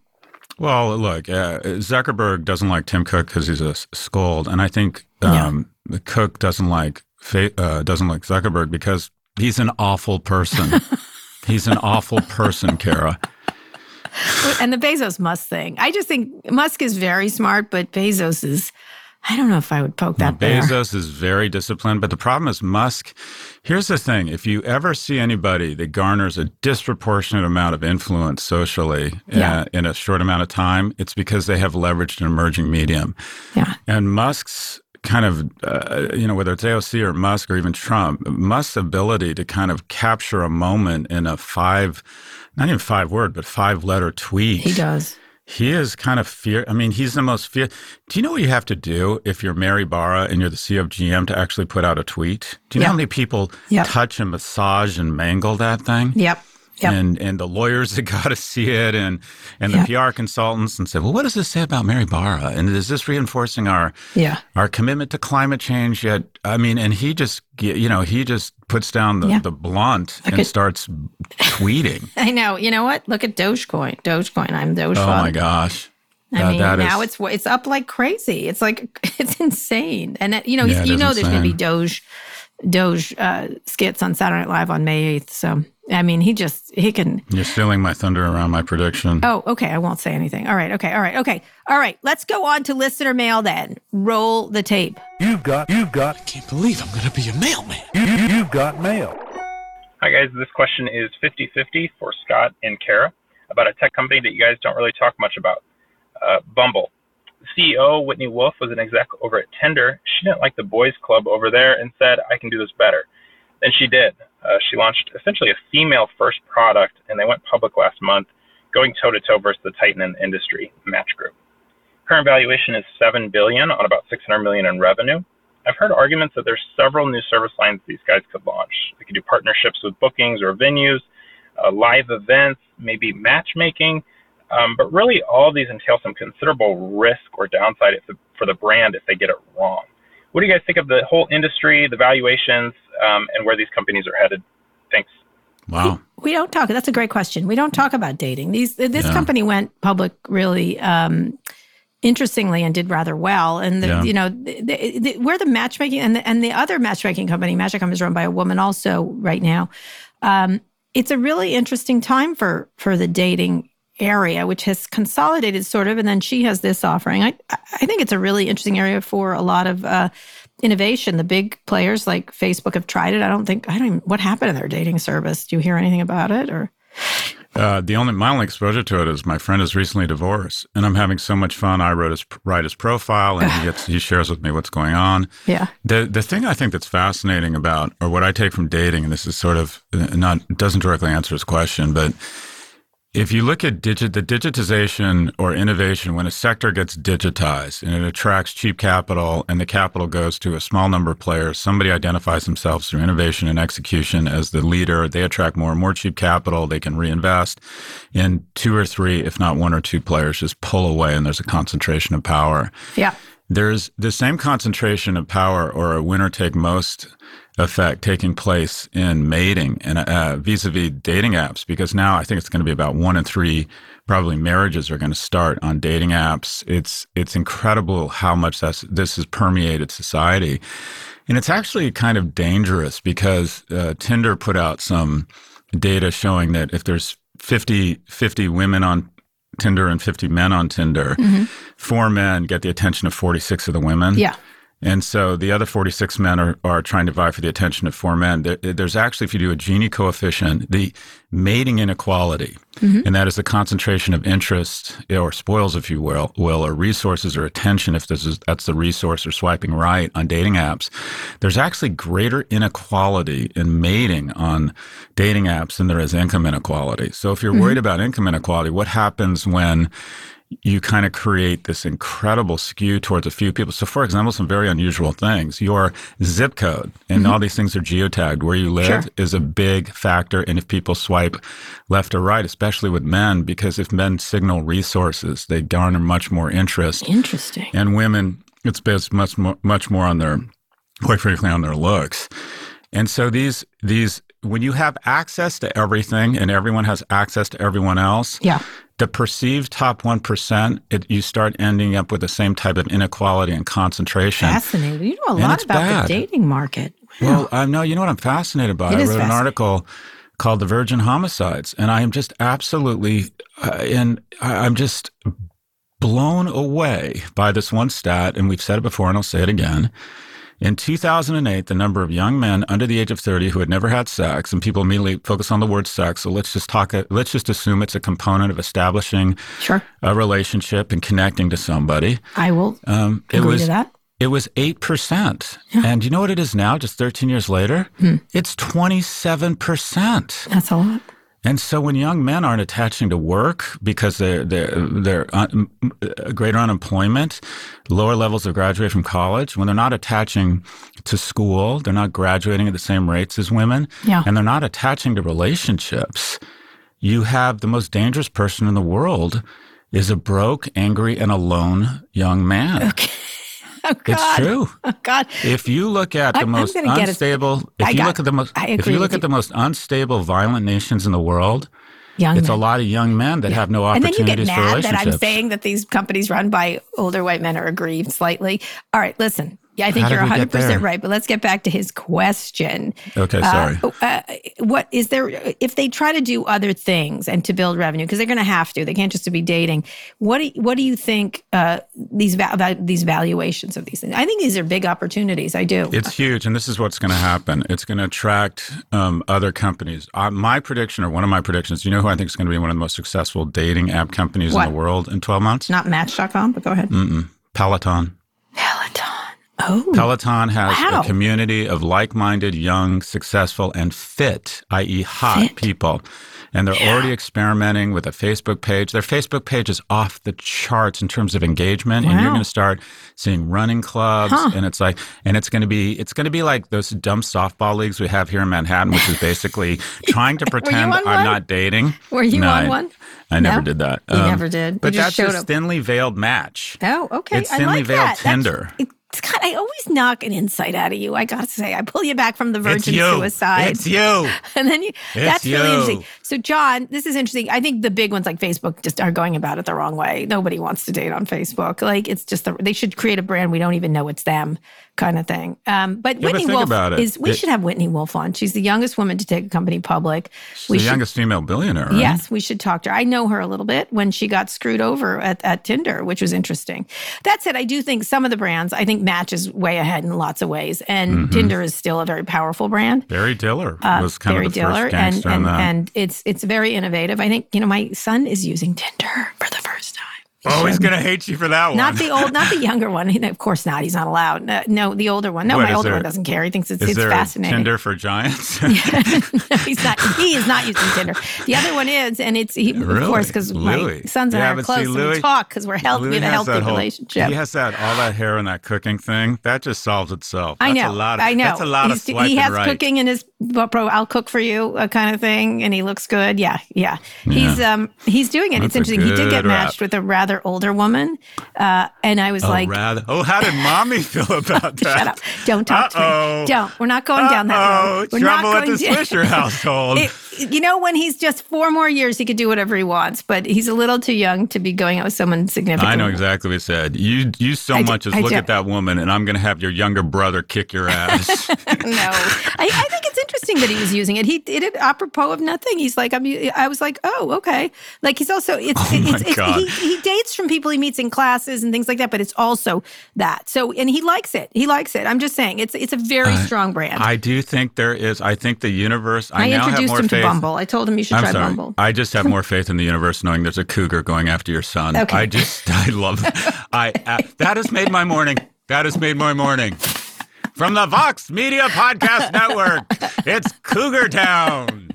S1: Well, look, uh, Zuckerberg doesn't like Tim Cook because he's a scold, and I think um, yeah. Cook doesn't like uh, doesn't like Zuckerberg because he's an awful person. He's an awful person, Kara.
S2: And the Bezos Musk thing. I just think Musk is very smart, but Bezos is I don't know if I would poke that bear.
S1: Bezos is very disciplined, but the problem is Musk. Here's the thing: if you ever see anybody that garners a disproportionate amount of influence socially
S2: Yeah.
S1: uh, in a short amount of time, it's because they have leveraged an emerging medium.
S2: Yeah.
S1: And Musk's kind of, uh, you know, whether it's AOC or Musk or even Trump, Musk's ability to kind of capture a moment in a five, not even five word, but five letter tweet.
S2: He does.
S1: He is kind of fear. I mean, he's the most fear. Do you know what you have to do if you're Mary Barra and you're the CEO of GM to actually put out a tweet? Do you know how many people
S2: Yep.
S1: touch and massage and mangle that thing?
S2: Yep. Yep.
S1: And and the lawyers that got to see it, and and the
S2: Yep.
S1: PR consultants, and said, well, what does this say about Mary Barra? And is this reinforcing our
S2: yeah.
S1: our commitment to climate change? Yet, I mean, and he just, you know, he just puts down the,
S2: Yeah.
S1: the blunt and
S2: could-
S1: starts tweeting.
S2: I know. You know what? Look at Dogecoin. Dogecoin. I'm Doge.
S1: oh my gosh!
S2: I mean, now
S1: is-
S2: it's it's up like crazy. It's like it's insane, and that, you know,
S1: Yeah,
S2: you know, there's going to be. Doge, Doge uh, skits on Saturday Night Live on May eighth. So, I mean, he just he can.
S1: You're stealing my thunder around my prediction.
S2: Oh, okay. I won't say anything. All right. Okay. All right. Okay. All right. Let's go on to listener mail then. Roll the tape.
S4: You've got, you've got,
S7: Can't believe I'm gonna be a mailman.
S4: you, you, you've got mail.
S8: Hi, guys. This question is 50 50 for Scott and Kara about a tech company that you guys don't really talk much about uh, Bumble. CEO Whitney Wolfe was an exec over at Tinder. She didn't like the boys' club over there and said, I can do this better. Then she did. Uh, she launched essentially a female first product, and they went public last month, going toe to toe versus the Titan in the industry, Match Group. Current valuation is 7 billion on about 600 million in revenue. I've heard arguments that there's several new service lines these guys could launch. They could do partnerships with bookings or venues, uh, live events, maybe matchmaking. Um, but really, all these entail some considerable risk or downside the, for the brand if they get it wrong. What do you guys think of the whole industry, the valuations, um, and where these companies are headed? Thanks.
S1: Wow.
S2: We don't talk. That's a great question. We don't talk about dating. These this
S1: Yeah.
S2: company went public really um, interestingly and did rather well. And the,
S1: Yeah.
S2: you know, the, the, the, we're the matchmaking and the, and the other matchmaking company, Match.com, is run by a woman also right now. Um, it's a really interesting time for for the dating area, which has consolidated sort of, and then she has this offering. I I think it's a really interesting area for a lot of. Uh, Innovation. The big players like Facebook have tried it. I don't think I don't. Even, what happened in their dating service? Do you hear anything about it? Or
S1: Uh, the only my only exposure to it is my friend is recently divorced, and I'm having so much fun. I wrote his write his profile, and he gets he shares with me what's going on.
S2: yeah,
S1: The the thing I think that's fascinating about, or what I take from dating, and this is sort of uh, not doesn't directly answer his question, but if you look at digit the digitization or innovation, when a sector gets digitized and it attracts cheap capital, and the capital goes to a small number of players, somebody identifies themselves through innovation and execution as the leader. They attract more and more cheap capital. They can reinvest, and two or three, if not one or two players, just pull away, and there's a concentration of power
S2: yeah,
S1: there's the same concentration of power or a winner take most effect taking place in mating and uh, vis-a-vis dating apps because now I think it's going to be about one in three probably marriages are going to start on dating apps. It's it's incredible how much that's this has permeated society, and it's actually kind of dangerous because uh, Tinder put out some data showing that if there's 50, 50 women on Tinder and 50 men on Tinder, four men get the attention of 46 of the women.
S2: yeah,
S1: And so the other 46 men are, are trying to vie for the attention of four men. There, there's actually, if you do a Gini coefficient, the mating inequality, mm-hmm. and that is the concentration of interest eh, or spoils, if you will, will or resources or attention, if this is that's the resource or swiping right on dating apps. There's actually greater inequality in mating on dating apps than there is income inequality. So if you're mm-hmm. worried about income inequality, what happens when you kind of create this incredible skew towards a few people. So, for example, some very unusual things. Your zip code and mm-hmm. all these things are geotagged. Where you live
S2: Sure.
S1: is a big factor. And if people swipe left or right, especially with men, because if men signal resources, they garner much more interest.
S2: interesting.
S1: And women, it's based much more, much more on their, quite frankly, on their looks. And so these these when you have access to everything and everyone has access to everyone else,
S2: Yeah,
S1: the perceived top 1%, it, you start ending up with the same type of inequality and concentration.
S2: fascinating. You know a
S1: And
S2: lot about
S1: bad.
S2: the dating market.
S1: Well, I know, you know what I'm fascinated by?
S2: It
S1: I wrote an article called The Virgin Homicides, and I am just absolutely, uh, and I, I'm just blown away by this one stat, and we've said it before and I'll say it again. In 2008, the number of young men under the age of 30 who had never had sex, and people immediately focus on the word sex. So let's just talk, let's just assume it's a component of establishing
S2: Sure.
S1: a relationship and connecting to somebody.
S2: I will
S1: Um, it
S2: agree
S1: was
S2: to that.
S1: it was 8%. And you know what it is now, just 13 years later?
S2: Hmm.
S1: It's 27%.
S2: That's a lot.
S1: And so when young men aren't attaching to work because they're, they're, they're un, uh, greater unemployment, lower levels of graduate from college, when they're not attaching to school, they're not graduating at the same rates as women,
S2: Yeah.
S1: and they're not attaching to relationships, you have the most dangerous person in the world is a broke, angry, and alone young man.
S2: Oh.
S1: It's true.
S2: Oh God.
S1: If you look at the
S2: I'm- I'm
S1: most
S2: it.
S1: unstable, if
S2: I
S1: you
S2: got-
S1: look at the most, if you look at the most unstable, violent nations in the world,
S2: Young
S1: it's a lot of young men that have no opportunities
S2: And then you get mad that I'm saying that these companies run by older white men are aggrieved slightly. All right, listen. Yeah, I think
S1: How
S2: you're 100% right, but let's get back to his question.
S1: Okay,
S2: Uh,
S1: sorry.
S2: uh, what is there, if they try to do other things and to build revenue, because they're going to have to, they can't just be dating. What do, what do you think uh, these, about these valuations of these things? I think these are big opportunities. I do.
S1: It's huge, and this is what's going to happen. It's going to attract um, other companies. Uh, my prediction, or one of my predictions, you know who I think is going to be one of the most successful dating app companies
S2: What?
S1: in the world in 12 months?
S2: Not Match.com, but go ahead.
S1: Mm-mm. Peloton.
S2: Peloton. Oh.
S1: Peloton has
S2: Wow.
S1: a community of like minded, young, successful, and fit, i.e., hot
S2: Fit.
S1: people. And they're already experimenting with a Facebook page. Their Facebook page is off the charts in terms of engagement. And you're going to start seeing running clubs.
S2: Huh.
S1: And it's like, and it's going to be, it's going to be like those dumb softball leagues we have here in Manhattan, which is basically trying to pretend I'm
S2: one?
S1: not dating.
S2: Were you
S1: No,
S2: on one?
S1: I never
S2: No?
S1: did that.
S2: You um, never did. You
S1: But
S2: just
S1: that's just
S2: up.
S1: thinly veiled match.
S2: Oh, okay.
S1: It's
S2: I
S1: thinly
S2: like
S1: veiled
S2: that. That's-
S1: Tinder.
S2: It's God, I always knock an insight out of you. I got to say, I pull you back from the virgin suicide.
S1: It's you.
S2: And then you, that's really
S1: you.
S2: interesting. So, John, this is interesting. I think the big ones like Facebook just are going about it the wrong way. Nobody wants to date on Facebook. Like it's just the, they should create a brand we don't even know it's them kind of thing. Um, but
S1: Yeah,
S2: Whitney Wolfe
S1: about it.
S2: is. We
S1: It-
S2: should have Whitney Wolfe on. She's the youngest woman to take a company public.
S1: She's the
S2: should,
S1: youngest female billionaire, right?
S2: Yes, we should talk to her. I know her a little bit when she got screwed over at, at Tinder, which was interesting. That said, I do think some of the brands, I think Match is way ahead in lots of ways, and
S1: Mm-hmm.
S2: Tinder is still a very powerful brand.
S1: Barry Diller
S2: Uh,
S1: was kind
S2: Barry
S1: of the
S2: Diller,
S1: first gangster
S2: and and, and it's it's very innovative. I think you know my son is using Tinder for the first time.
S1: oh, he's gonna hate you for that one.
S2: Not the old, not the younger one. Of course not. He's not allowed. No, no the older one. No,
S1: What,
S2: my older
S1: there-
S2: one doesn't care. He thinks it's,
S1: Is
S2: it's
S1: there
S2: fascinating.
S1: a Tinder for giants?
S2: no, he's not. He is not using Tinder. The other one is, and it's he, of
S1: Really?
S2: course because my
S1: Louis.
S2: sons and
S1: Yeah,
S2: I are
S1: but see,
S2: close and we talk because we're healthy. We have a healthy
S1: whole-
S2: relationship.
S1: He has that all that hair and that cooking thing. That just solves itself.
S2: I know.
S1: A lot of,
S2: I know.
S1: That's a lot
S2: He's-
S1: of
S2: He has
S1: right.
S2: cooking in his well, pro. I'll cook for you, uh, kind of thing, and he looks good. Yeah, yeah. He's um he's doing it.
S1: That's
S2: it's interesting. He did get matched with a rather older woman, uh, and I was
S1: Oh,
S2: like,
S1: rather. Oh, how did mommy feel about that?
S2: Shut up! Don't talk to
S1: Uh-oh.
S2: me. Don't. We're not going down that road. We're not
S1: trouble at
S2: going
S1: the
S2: down-
S1: Swisher household.
S2: It- you know, when he's just four more years, he could do whatever he wants, but he's a little too young to be going out with someone significant.
S1: I know exactly what he said. You, you so
S2: I do-
S1: much as
S2: I
S1: look
S2: do.
S1: at that woman, and I'm going to have your younger brother kick your ass.
S2: no, I, I think it's interesting that he was using it. He did it apropos of nothing. He's like, I'm. I was like, oh, okay. Like he's also. It's.
S1: Oh
S2: it's, it's
S1: God.
S2: he, he dates from people he meets in classes and things like that. But it's also that. So and he likes it. He likes it. I'm just saying, it's it's a very strong brand.
S1: I do think there is. I think the universe. I,
S2: I
S1: now have
S2: introduced
S1: more
S2: him to
S1: faith.
S2: Bumble. I told him you should
S1: I'm
S2: try
S1: sorry.
S2: Bumble.
S1: I just have more faith in the universe knowing there's a cougar going after your son.
S2: Okay.
S1: I just, I love I, uh, that has made my morning. That has made my morning. From the Vox Media Podcast Network, it's Cougar Town.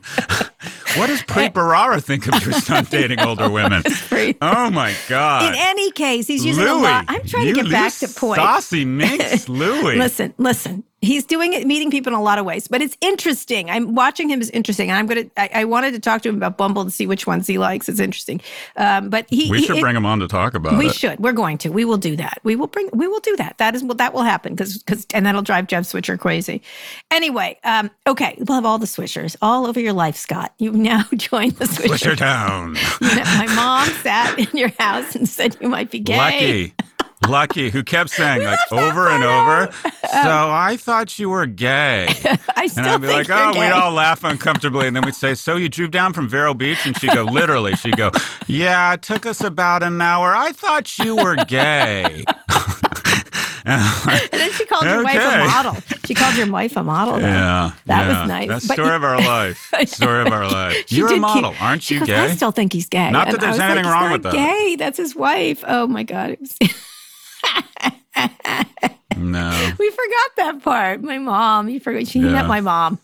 S1: What does Preet Bharara think of your son dating older women? Oh my God.
S2: In any case, he's using
S1: Louis,
S2: a lot. I'm trying to get back to point.
S1: Saucy minx, Louis.
S2: Listen, listen. He's doing it, meeting people in a lot of ways, but it's interesting. I'm watching him is interesting, and I'm gonna. I, I wanted to talk to him about Bumble to see which ones he likes. It's interesting, um, but he.
S1: we
S2: he-
S1: should
S2: it-
S1: bring him on to talk about it.
S2: We
S1: it.
S2: should. We're going to. We will do that. We will bring. We will do that. That is what that will happen because because and that'll drive Jeff Switcher crazy. Anyway, um, okay, we'll have all the swishers all over your life, Scott. You've now joined the
S1: Swisher
S2: swishers.
S1: Town.
S2: You know, my mom sat in your house and said you might be gay.
S1: Lucky. Lucky, who kept saying like over and over, oh. I thought you were gay.
S2: I still
S1: And I'd be like, oh,
S2: gay.
S1: we'd all laugh uncomfortably. And then we'd say, so you drove down from Vero Beach? And she'd go, literally, she'd go, yeah, it took us about an hour. I thought you were gay. And like,
S2: then she called your wife a model. She called your wife a model. though.
S1: yeah.
S2: That was nice.
S1: That's
S2: But
S1: story of our life. Story of our life. You're a
S2: did keep-
S1: model, aren't you
S2: goes,
S1: gay?
S2: I still think he's gay.
S1: Not that there's
S2: like,
S1: anything
S2: "He's
S1: wrong with that."
S2: Gay. That's his wife. Oh my god. It was-
S1: no.
S2: we forgot that part. My mom. You forgot. She
S1: Yeah.
S2: met my mom.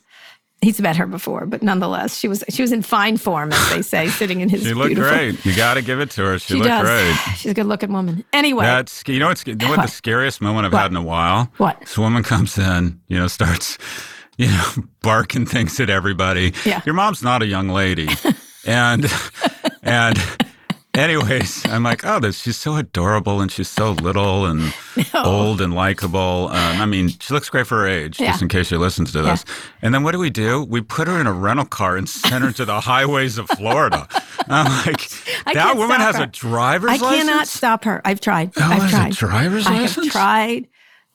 S2: He's met her before, but nonetheless, she was she was in fine form, as they say, sitting in his.
S1: She looked
S2: beautiful,
S1: great. You got to give it to her. She,
S2: She
S1: looked
S2: does.
S1: great.
S2: She's a good looking woman. Anyway,
S1: That's you know what's you know what,
S2: What?
S1: the scariest moment I've
S2: What?
S1: had in a while.
S2: What?
S1: This woman comes in, you know, starts, you know, barking things at everybody.
S2: Yeah.
S1: Your mom's not a young lady, and and. Anyways, I'm like, oh, this, she's so adorable and she's so little and old and likable. Um, I mean, she looks great for her age, just in case she listens to this. And then what do we do? We put her in a rental car and send her to the highways of Florida. I'm like, that woman has
S2: her.
S1: a driver's
S2: I
S1: license.
S2: I cannot stop her. I've tried.
S1: Oh,
S2: I've tried.
S1: driver's
S2: I
S1: license?
S2: have tried.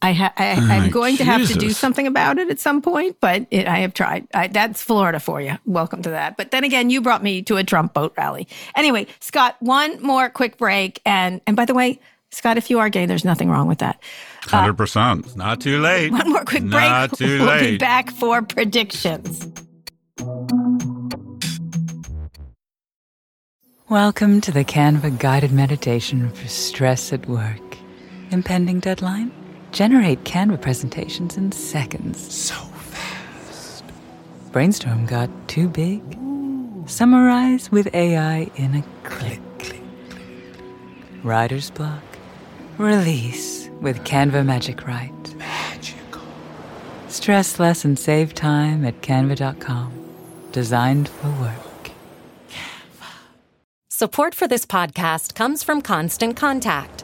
S2: I ha- I, I'm
S1: my
S2: going to have to do something about it at some point, but it, I have tried. I, that's Florida for you. Welcome to that. But then again, you brought me to a Trump boat rally. Anyway, Scott, one more quick break, and and by the way, Scott, if you are gay, there's nothing wrong with that.
S1: Uh, Hundred percent. Not too late.
S2: One more quick break.
S1: Not too
S2: we'll be back for predictions.
S9: Welcome to the Canva guided meditation for stress at work. Impending deadline? Generate Canva presentations in seconds. So fast. Brainstorm got too big? Summarize with AI in a click. Writer's block? Release with Canva Magic Write. Magical. Stress less and save time at canva.com. Designed for work. Canva.
S10: Support for this podcast comes from Constant Contact.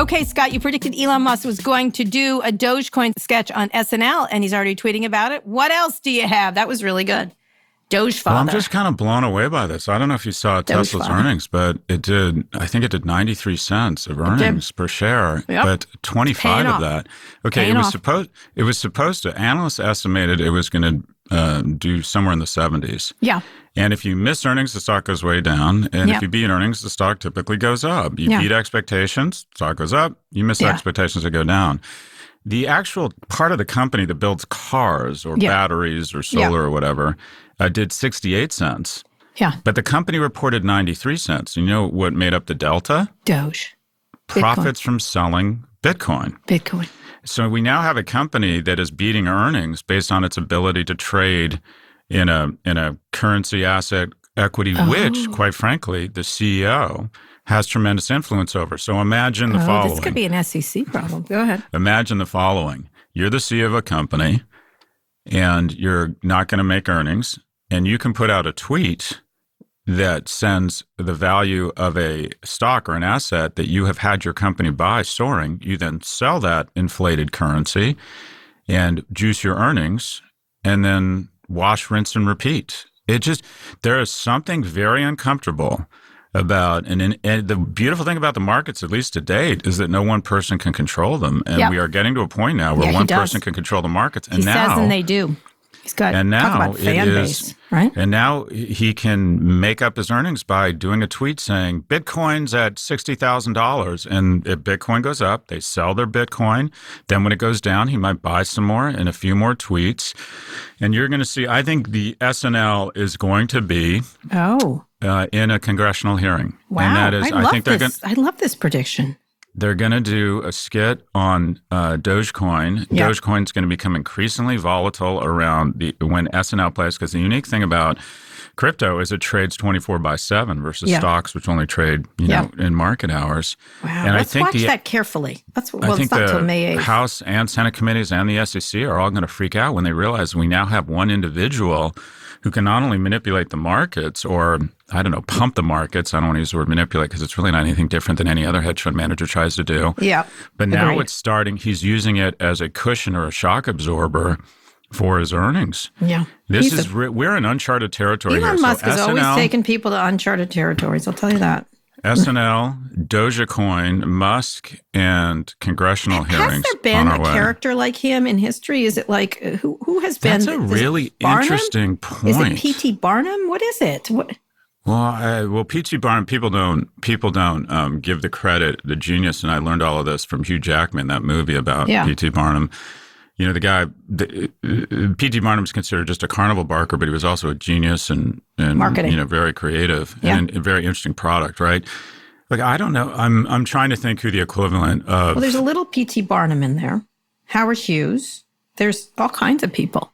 S2: Okay, Scott, you predicted Elon Musk was going to do a Dogecoin sketch on SNL, and he's already tweeting about it. What else do you have? That was really good. Doge
S1: Well, I'm just kind of blown away by this. I don't know if you saw
S2: Doge
S1: Tesla's
S2: father.
S1: earnings, but it did. I think it did 93 cents of earnings per share,
S2: Yep.
S1: but 25 of
S2: off.
S1: that. Okay,
S2: Paying
S1: it was
S2: off.
S1: supposed. It was supposed to. Analysts estimated it was going to uh, do somewhere in the 70s.
S2: yeah.
S1: And if you miss earnings, the stock goes way down. And
S2: Yeah.
S1: if you beat earnings, the stock typically goes up. You
S2: Yeah.
S1: beat expectations, stock goes up. You miss
S2: Yeah.
S1: expectations, it go down. The actual part of the company that builds cars or
S2: Yeah.
S1: batteries or solar or whatever uh, did 68 cents.
S2: Yeah.
S1: But the company reported 93 cents. You know what made up the delta?
S2: Doge. Bitcoin.
S1: Profits from selling Bitcoin.
S2: Bitcoin.
S1: So we now have a company that is beating earnings based on its ability to trade in a in a currency asset equity, which,
S2: Oh.
S1: quite frankly, the CEO has tremendous influence over. So imagine the
S2: oh,
S1: following.
S2: this could be an SEC problem. Go ahead.
S1: Imagine the following. You're the CEO of a company and you're not going to make earnings, and you can put out a tweet that sends the value of a stock or an asset that you have had your company buy soaring. You then sell that inflated currency and juice your earnings and then wash, rinse, and repeat. It just, there is something very uncomfortable about, and, in, and the beautiful thing about the markets, at least to date, is that no one person can control them. And
S2: Yep.
S1: we are getting to a point now where
S2: Yeah,
S1: one person can control the markets. And
S2: He
S1: now,
S2: says and they do. He's got
S1: and now
S2: fan
S1: is,
S2: base, right?
S1: And now he can make up his earnings by doing a tweet saying Bitcoin's at sixty thousand dollars, and if Bitcoin goes up, they sell their Bitcoin. Then when it goes down, he might buy some more and a few more tweets. And you're going to see. I think the SNL is going to be
S2: Oh,
S1: uh, in a congressional hearing,
S2: wow!
S1: and that is.
S2: I love
S1: think
S2: this. I love this prediction.
S1: They're going to do a skit on uh, Dogecoin.
S2: Yeah.
S1: Dogecoin's going to become increasingly volatile around the when SNL plays because the unique thing about crypto is it trades 24 by 7 versus
S2: Yeah.
S1: stocks which only trade you
S2: Yeah.
S1: know in market hours
S2: Wow,
S1: and
S2: let's
S1: i think
S2: watch
S1: the
S2: that carefully. That's what well,
S1: I think the
S2: May 8th.
S1: House and Senate committees and the SEC are all going to freak out when they realize we now have one individual who can not only manipulate the markets or, I don't know, pump the markets. I don't want to use the word manipulate because it's really not anything different than any other hedge fund manager tries to do.
S2: Yeah,
S1: But now
S2: agreed.
S1: it's starting, he's using it as a cushion or a shock absorber for his earnings.
S2: Yeah,
S1: This
S2: He's
S1: is,
S2: a-
S1: re- we're in uncharted territory here.
S2: Elon Musk
S1: so
S2: has always
S1: SNL,
S2: taken people to uncharted territories. I'll tell you that.
S1: SNL, Dogecoin, Musk, and congressional
S2: Has
S1: hearings
S2: there been a
S1: way.
S2: character like him in history? Is it like uh, who who has been?
S1: That's a really interesting point.
S2: Is it. P.T. Barnum? What is it? What?
S1: Well, I, well, P.T. Barnum, people don't people don't um, give the credit, the genius, and I learned all of this from Hugh Jackman, that movie about
S2: Yeah.
S1: P.T. Barnum. You know, the guy, the, uh, Barnum P.T. Barnum's considered just a carnival barker, but he was also a genius and, and
S2: Marketing.
S1: you know, very creative
S2: Yeah.
S1: and a very interesting product, right? Like, I don't know. I'm I'm trying to think who the equivalent of.
S2: Well, there's a little P.T. Barnum in there. Howard Hughes. There's all kinds of people.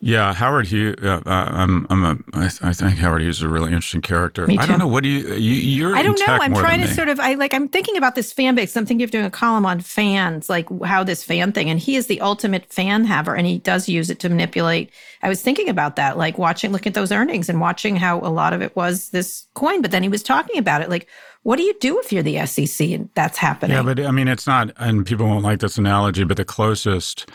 S1: Yeah, Howard Hughes. Uh, I'm. I'm a. I, I think Howard Hughes is a really interesting character.
S2: Me too.
S1: I don't know. What do you? you you're.
S2: I don't know. I'm trying to
S1: me.
S2: sort of. I like. I'm thinking about this fan base. I'm thinking of doing a column on fans, like how this fan thing. And he is the ultimate fan haver, and he does use it to manipulate. I was thinking about that, like watching, looking at those earnings and watching how a lot of it was this coin. But then he was talking about it, like, what do you do if you're the SEC and that's happening?
S1: Yeah, but I mean, it's not, and people won't like this analogy, but the closest,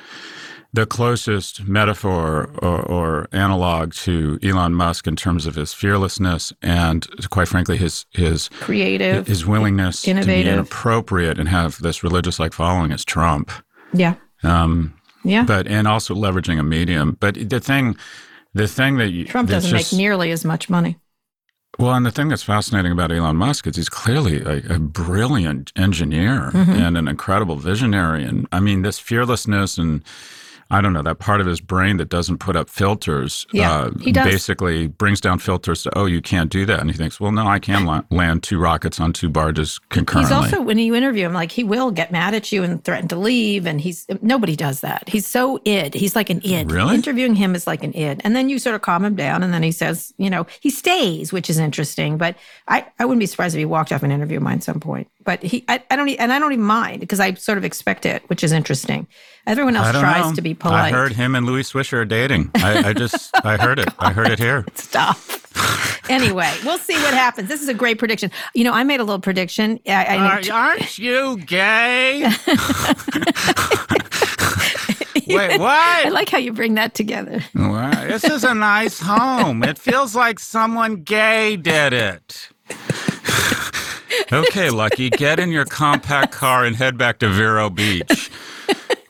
S1: the closest metaphor or, or analog to Elon Musk in terms of his fearlessness and, quite frankly, his his
S2: Creative,
S1: his willingness to be
S2: innovative.
S1: inappropriate and have this religious-like following is Trump.
S2: yeah,
S1: Um,
S2: yeah.
S1: but and also leveraging a medium. But the thing, the thing that you,
S2: Trump doesn't
S1: just-
S2: make nearly as much money.
S1: Well, and the thing that's fascinating about Elon Musk is he's clearly a, a brilliant engineer
S2: Mm-hmm.
S1: and an incredible visionary. And I mean, this fearlessness and I don't know that part of his brain that doesn't put up filters.
S2: Yeah,
S1: uh,
S2: he does.
S1: Basically, brings down filters to oh, you can't do that, and he thinks, well, no, I can la- land two rockets on two barges concurrently.
S2: He's also when you interview him, like he will get mad at you and threaten to leave, and he's nobody does that. He's so id. He's like an id.
S1: Really?
S2: Interviewing him is like an id, and then you sort of calm him down, and then he says, you know, he stays, which is interesting. But I, I wouldn't be surprised if he walked off an interview of mine at some point. But he, I, I don't, and I don't even mind because I sort of expect it, which is interesting. Everyone else tries
S1: know.
S2: to be polite.
S1: I heard him and Louis Swisher are dating. I, I just I heard it. I heard it here.
S2: Stop. anyway, we'll see what happens. This is a great prediction. You know, I made a little prediction. I, I
S1: aren't you gay? Wait,
S2: I like how you bring that together.
S1: This is a nice home. It feels like someone gay did it. okay, Lucky, get in your compact car and head back to Vero Beach.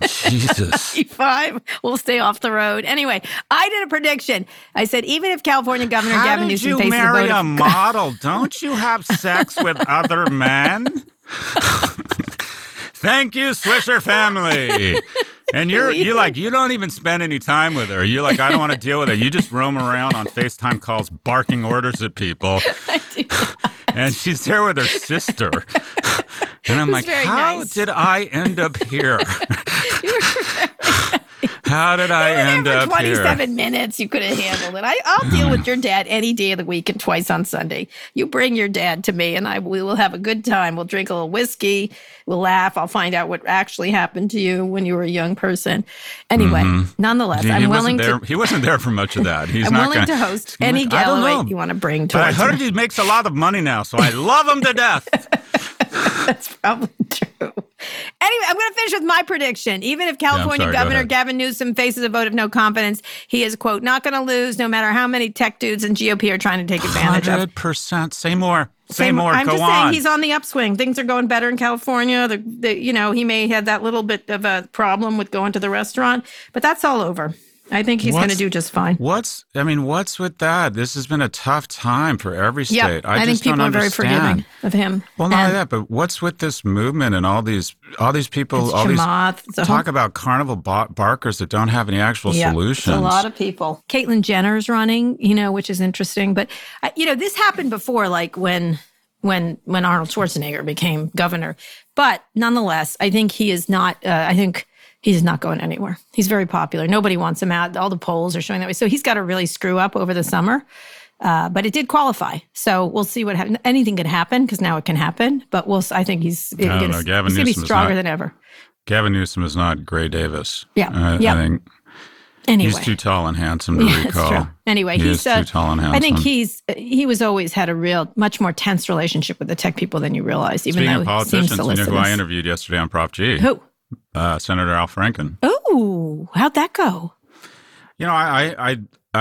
S1: Jesus.
S2: Five We'll stay off the road. Anyway, I did a prediction. I said even if California Governor
S1: How
S2: Gavin Newsom
S1: you
S2: faces
S1: marry
S2: a vote
S1: a
S2: of
S1: model? Don't you have sex with other men? Thank you, Swisher family. And you're you like you don't even spend any time with her. You're like I don't want to deal with it. You just roam around on FaceTime calls, barking orders at people. and she's there with her sister. And I'm like, how
S2: nice.
S1: did I end up here? How did I end up here?
S2: 27 minutes. You could have handled it. I, I'll deal with your dad any day of the week and twice on Sunday. You bring your dad to me, and I we will have a good time. We'll drink a little whiskey. We'll laugh. I'll find out what actually happened to you when you were a young person. Anyway, nonetheless,
S1: Mm-hmm. He-
S2: I'm
S1: he
S2: willing
S1: there.
S2: to.
S1: He wasn't there for much of that. He's
S2: I'm
S1: not
S2: willing
S1: gonna,
S2: to host any
S1: like, I don't
S2: gala
S1: know.
S2: you want to bring
S1: But I heard
S2: me.
S1: he makes a lot of money now, so I love him to death.
S2: That's probably true. Anyway, I'm going to finish with my prediction. Even if California
S1: sorry,
S2: Governor
S1: ahead.
S2: Gavin Newsom faces a vote of no confidence, he is, quote, not going to lose no matter how many tech dudes and GOP are trying to take advantage of.
S1: Hundred percent. Say more. Say
S2: Same-
S1: more.
S2: I'm
S1: Go
S2: just
S1: on.
S2: saying he's on the upswing. Things are going better in California. The, the, you know, he may have that little bit of a problem with going to the restaurant, but that's all over. I think he's going to do just fine.
S1: What's I mean, what's with that? This has been a tough time for every state.
S2: Yeah,
S1: I,
S2: I, think people
S1: don't
S2: are very forgiving of him.
S1: Well, not only
S2: And
S1: that, but what's with this movement and all these all these people,
S2: It's
S1: all these
S2: Chamath, it's a
S1: talk
S2: whole-
S1: about carnival bar- barkers that don't have any actual
S2: Yeah,
S1: solutions.
S2: It's a lot of people. Caitlyn Jenner's running, you know, which is interesting. But uh, you know, this happened before, like when when when Arnold Schwarzenegger became governor. But nonetheless, I think he is not. Uh, I think he's not going anywhere. He's very popular. Nobody wants him out. All the polls are showing that way. So he's got to really screw up over the summer. Uh, but it did qualify, so we'll see what happens. Anything could happen because now it can happen. But we'll. I think he's.
S1: I don't
S2: gonna,
S1: know. Gavin
S2: he's gonna be
S1: Newsom
S2: stronger
S1: not-
S2: than ever.
S1: Gavin Newsom is not Gray Davis.
S2: Yeah,
S1: Uh,
S2: yeah.
S1: I think
S2: Anyway,
S1: he's too tall and handsome to
S2: Yeah,
S1: recall.
S2: Anyway,
S1: he
S2: he's uh,
S1: too tall and handsome.
S2: I think he's he was always had a real much more tense relationship with the tech people than you realize. Even
S1: Speaking
S2: though
S1: of
S2: he seems
S1: politicians, you know who I interviewed yesterday on Prop G?
S2: Who?
S1: Uh, Senator Al Franken.
S2: Oh, how'd that go?
S1: You know, I, I, I,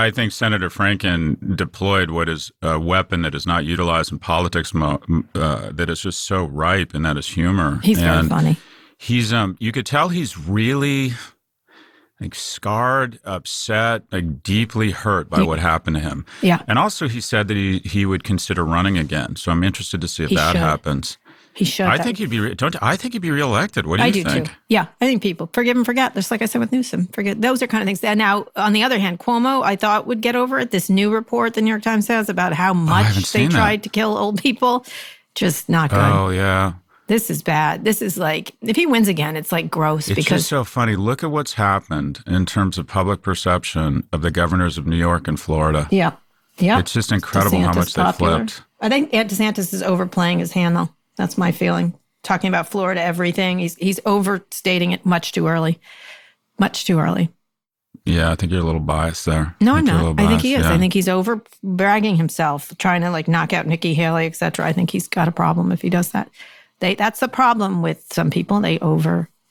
S1: I think Senator Franken deployed what is a weapon that is not utilized in politics, mo- uh, that is just so ripe, and that is humor.
S2: He's very funny.
S1: He's, um, you could tell he's really like scarred, upset, like deeply hurt by
S2: He-
S1: what happened to him.
S2: Yeah.
S1: And also, he said that he he would consider running again. So I'm interested to see if
S2: He
S1: that
S2: should.
S1: happens.
S2: He should.
S1: I
S2: that-
S1: think he'd be. Re- don't I think he'd be reelected? What do you
S2: I do
S1: think?
S2: too. Yeah, I think people forgive and forget. Just like I said with Newsom, forget those are kind of things. And now, on the other hand, Cuomo, I thought would get over it. This new report the New York Times has about how oh, much
S1: Oh,
S2: they
S1: that.
S2: tried to kill old people, just not good.
S1: Oh yeah.
S2: This is bad. This is like if he wins again, it's like gross
S1: It's
S2: because
S1: just so funny. Look at what's happened in terms of public perception of the governors of New York and Florida.
S2: yeah, yeah.
S1: It's just incredible how
S2: DeSantis
S1: much they
S2: popular.
S1: flipped.
S2: I think DeSantis is overplaying his hand, though. That's my feeling. Talking about Florida, everything he's he's overstating it much too early, much too early.
S1: Yeah, I think you're a little biased there.
S2: No, I'm
S1: think you're a
S2: not. I think he is.
S1: biased,
S2: I think he's over bragging himself, trying to like knock out Nikki Haley, etc. I think he's got a problem if he does that. They that's the problem with some people. They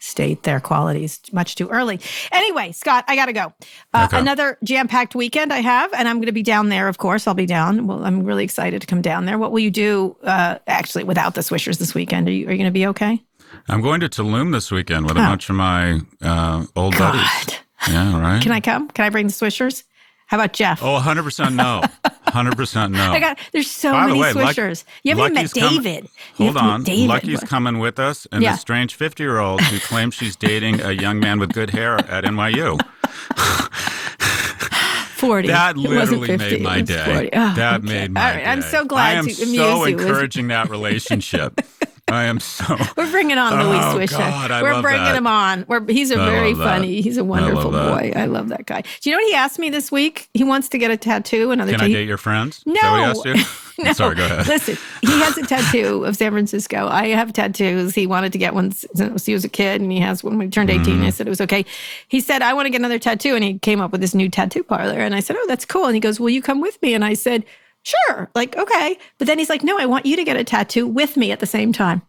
S2: overstate their qualities much too early. Anyway, Scott, I got to go. Uh,
S1: Okay.
S2: Another jam-packed weekend I have, and I'm going to be down there. Of course, I'll be down. Well, I'm really excited to come down there. What will you do? Uh, actually, without the Swishers this weekend, are you are you going to be okay?
S1: I'm going to Tulum this weekend with a
S2: Oh.
S1: bunch of my uh, old buddies. Yeah, right.
S2: Can I come? Can I bring the Swishers? How about Jeff?
S1: Oh, 100% no. 100% no.
S2: I got. There's so
S1: By the
S2: many
S1: way, Luck-
S2: Swishers. you haven't even met David. You
S1: Hold
S2: have to meet
S1: on.
S2: David.
S1: Lucky's coming with us and
S2: Yeah.
S1: a strange 50 year old who claims she's dating a young man with good hair at NYU.
S2: 40.
S1: That literally made my day.
S2: Oh,
S1: that
S2: okay.
S1: made my
S2: All right, I'm so glad
S1: I am
S2: to amuse
S1: so
S2: you
S1: encouraging that relationship. I am so.
S2: We're bringing on Louis
S1: Oh,
S2: Swisher.
S1: God, I
S2: We're bringing
S1: that.
S2: him on. We're, he's a
S1: I
S2: very funny. He's a wonderful
S1: that.
S2: boy. I love that guy. Do you know what he asked me this week? He wants to get a tattoo. Another
S1: Can I
S2: tattoo.
S1: date your friends?
S2: No.
S1: Is that what he asked you?
S2: No.
S1: Sorry, go ahead.
S2: Listen, he has a tattoo of San Francisco. I have tattoos. He wanted to get one since he was a kid, and he has one when he turned 18.
S1: Mm-hmm.
S2: I said it was okay. He said, I want to get another tattoo. And he came up with this new tattoo parlor. And I said, Oh, that's cool. And he goes, Will you come with me? And I said, Sure. Like, okay. But then he's like, No, I want you to get a tattoo with me at the same time.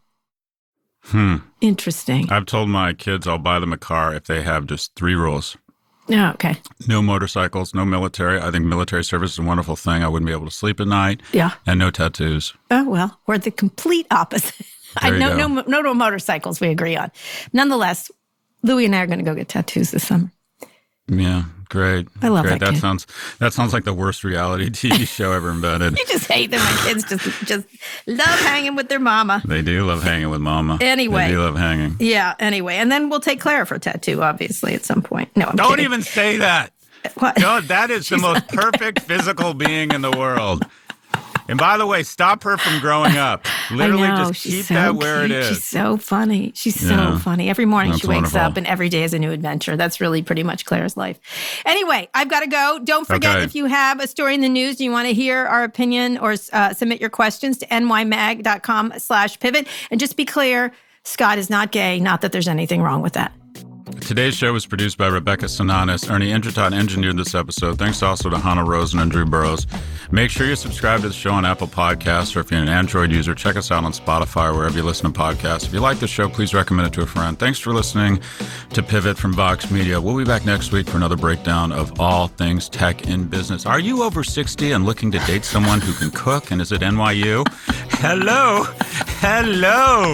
S1: Hmm.
S2: Interesting.
S1: I've told my kids I'll buy them a car if they have just three rules.
S2: Yeah, okay.
S1: No motorcycles, no military. I think military service is a wonderful thing. I wouldn't be able to sleep at night.
S2: Yeah.
S1: And no tattoos.
S2: Oh, well, we're the complete opposite. I no,
S1: go.
S2: no, no, no motorcycles we agree on. Nonetheless, Louis and I are going to go get tattoos this summer.
S1: Yeah, great.
S2: I love
S1: great.
S2: that kid.
S1: sounds that sounds like the worst reality TV show ever invented.
S2: You just hate them. My kids just just love hanging with their mama.
S1: They do love hanging with mama.
S2: Anyway.
S1: They do love hanging.
S2: Yeah. Anyway, and then we'll take Clara for a tattoo, obviously, at some point. No, I'm
S1: Don't
S2: kidding.
S1: even say that.
S2: What?
S1: No, that is the most perfect physical being in the world. And by the way, stop her from growing up. Literally,
S2: I know,
S1: just
S2: she's
S1: keep
S2: so
S1: that where it
S2: cute.
S1: is.
S2: She's so funny. She's
S1: Yeah.
S2: so funny. Every morning
S1: That's
S2: she wakes
S1: wonderful.
S2: up and every day is a new adventure. That's really pretty much Claire's life. Anyway, I've got to go. Don't forget
S1: Okay.
S2: if you have a story in the news, you want to hear our opinion or uh, submit your questions to nymag.com slash pivot. And just be clear, Scott is not gay. Not that there's anything wrong with that.
S1: Today's show was produced by Rebecca Sananes. Ernie Indradat engineered this episode. Thanks also to Hannah Rosen and Drew Burrows. Make sure you subscribe to the show on Apple Podcasts, or if you're an Android user, check us out on Spotify or wherever you listen to podcasts. If you like the show, please recommend it to a friend. Thanks for listening to Pivot from Vox Media. We'll be back next week for another breakdown of all things tech in business. Are you over 60 and looking to date someone who can cook and is it NYU? Hello. Hello.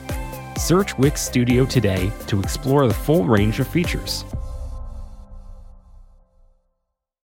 S11: Search Wix Studio today to explore the full range of features.